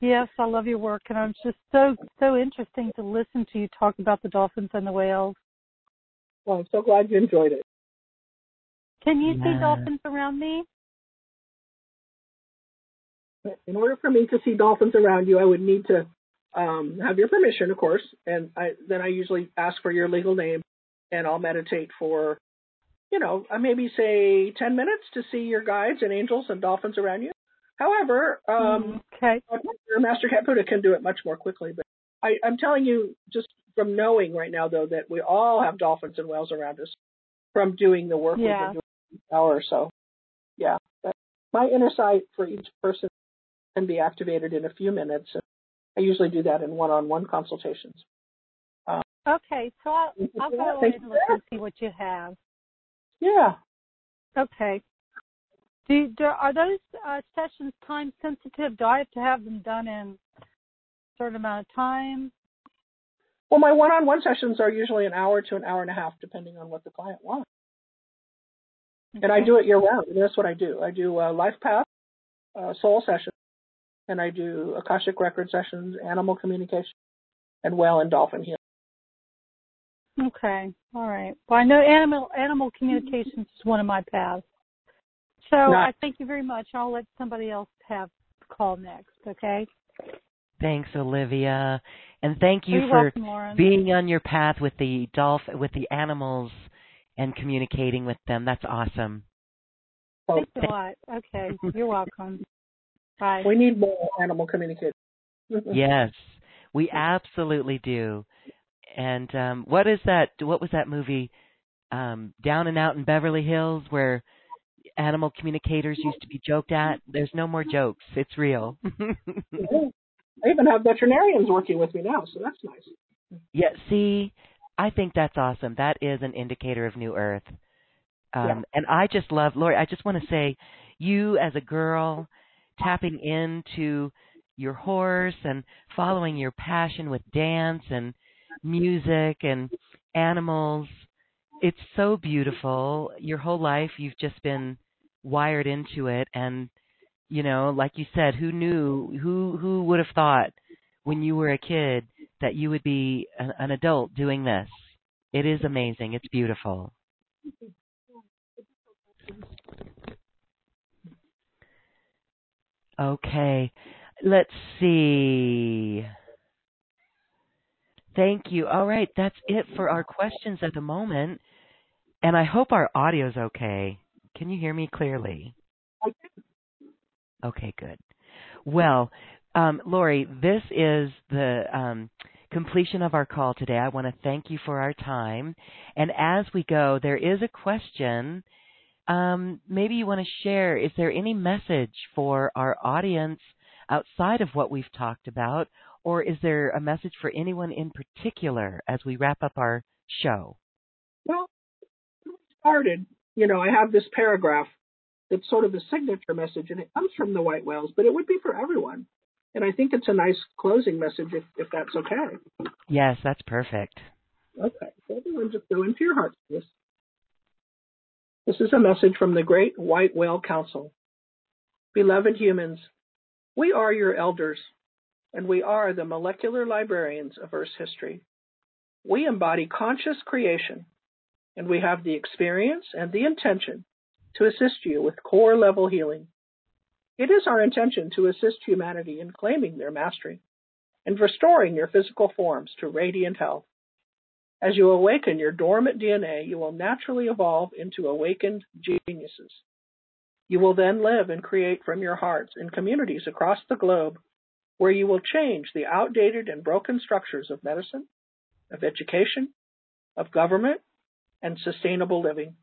Yes, I love your work and it's just so so interesting to listen to you talk about the dolphins and the whales. Well, I'm so glad you enjoyed it. Can you see dolphins around me? In order for me to see dolphins around you, I would need to um, have your permission, of course, and I, then I usually ask for your legal name, and I'll meditate for, you know, uh, maybe say ten minutes to see your guides and angels and dolphins around you. However, um, okay. your Master Cat Buddha can do it much more quickly. But I, I'm telling you, just from knowing right now, though, that we all have dolphins and whales around us from doing the work Yeah. we've been doing an hour or so. Yeah, my inner sight for each person can be activated in a few minutes. I usually do that in one-on-one consultations. Okay, so I'll, I'll go and look and see what you have. Yeah, Okay. Do, do are those uh, sessions time sensitive? Do I have to have them done in a certain amount of time? well, my one-on-one sessions are usually an hour to an hour and a half, depending on what the client wants. And I do it year round. And that's what I do. I do uh, life path, uh, soul sessions, and I do akashic record sessions, animal communication, and whale and dolphin healing. Okay. All right. Well, I know animal animal communications is one of my paths. So Nice. I thank you very much. I'll let somebody else have the call next. Okay. Thanks, Olivia. And thank you You're for welcome, being on your path with the dolph with the animals and communicating with them. That's awesome. Thanks a lot. Okay. You're welcome. Bye. we need more animal communication. yes, we absolutely do. And um what is that what was that movie um Down and Out in Beverly Hills where animal communicators used to be joked at? There's no more jokes. It's real. I even have veterinarians working with me now, so that's nice. Yeah, see, I think that's awesome. That is an indicator of New Earth. Um, Yeah. And I just love, Laurie, I just want to say, you as a girl tapping into your horse and following your passion with dance and music and animals, it's so beautiful. Your whole life, you've just been wired into it. And, you know, like you said, who knew, who, who would have thought when you were a kid that you would be an, an adult doing this. It is amazing. It's beautiful. Okay. Let's see. Thank you. All right, that's it for our questions at the moment. And I hope our audio's okay. Can you hear me clearly? Okay, good. Well, um, Laurie, this is the um, completion of our call today. I want to thank you for our time. And as we go, there is a question. Um, maybe you want to share. Is there any message for our audience outside of what we've talked about, or is there a message for anyone in particular as we wrap up our show? Well, we started, you know, I have this paragraph that's sort of a signature message, and it comes from the white whales, but it would be for everyone. And I think it's a nice closing message if, if that's okay. Yes, that's perfect. Okay, so everyone just go into your heart space. This is a message from the Great White Whale Council. Beloved humans, we are your elders, and we are the molecular librarians of Earth's history. We embody conscious creation, and we have the experience and the intention to assist you with core level healing. It is our intention to assist humanity in claiming their mastery and restoring your physical forms to radiant health. As you awaken your dormant DNA, you will naturally evolve into awakened geniuses. You will then live and create from your hearts in communities across the globe where you will change the outdated and broken structures of medicine, of education, of government, and sustainable living.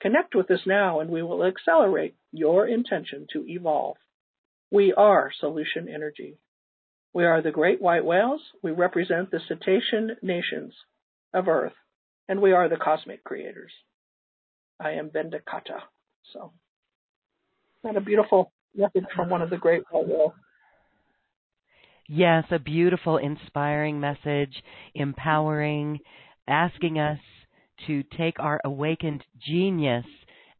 Connect with us now and we will accelerate your intention to evolve. We are Solution Energy. We are the great white whales. We represent the cetacean nations of Earth, and we are the cosmic creators. I am Bendakata. So, that a beautiful message from one of the great white whales? Yes, a beautiful, inspiring message, empowering, asking us to take our awakened genius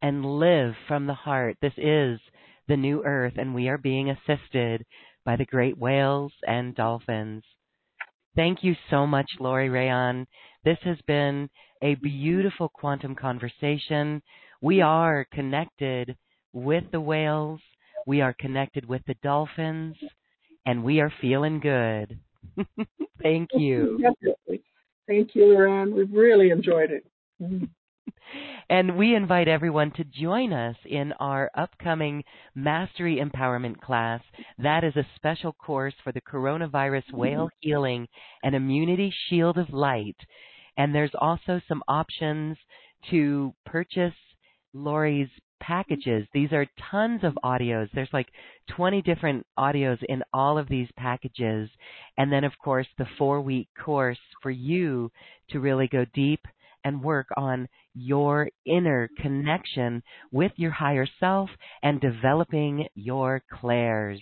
and live from the heart. This is the new earth, and we are being assisted by the great whales and dolphins. Thank you so much, Laurie Reyon. This has been a beautiful quantum conversation. We are connected with the whales, we are connected with the dolphins, and we are feeling good. Thank you. Definitely. Thank you, Lorraine. We've really enjoyed it. And we invite everyone to join us in our upcoming Mastery Empowerment class. That is a special course for the Coronavirus mm-hmm. Whale Healing and Immunity Shield of Light. And there's also some options to purchase Laurie's packages. These are tons of audios. There's like 20 different audios in all of these packages. And then, of course, the four week course for you to really go deep and work on your inner connection with your higher self and developing your clairs.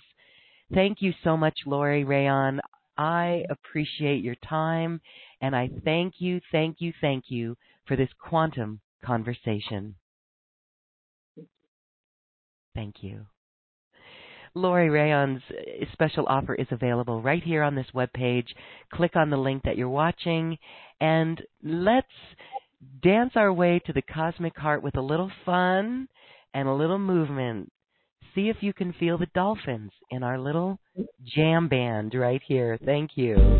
Thank you so much, Laurie Reyon. I appreciate your time and I thank you, thank you, thank you for this quantum conversation. Thank you. Laurie Reyon's uh, special offer is available right here on this webpage. Click on the link that you're watching and let's dance our way to the cosmic heart with a little fun and a little movement. See if you can feel the dolphins in our little jam band right here. Thank you.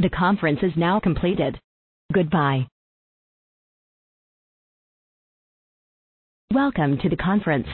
The conference is now completed. Goodbye. Welcome to the conference.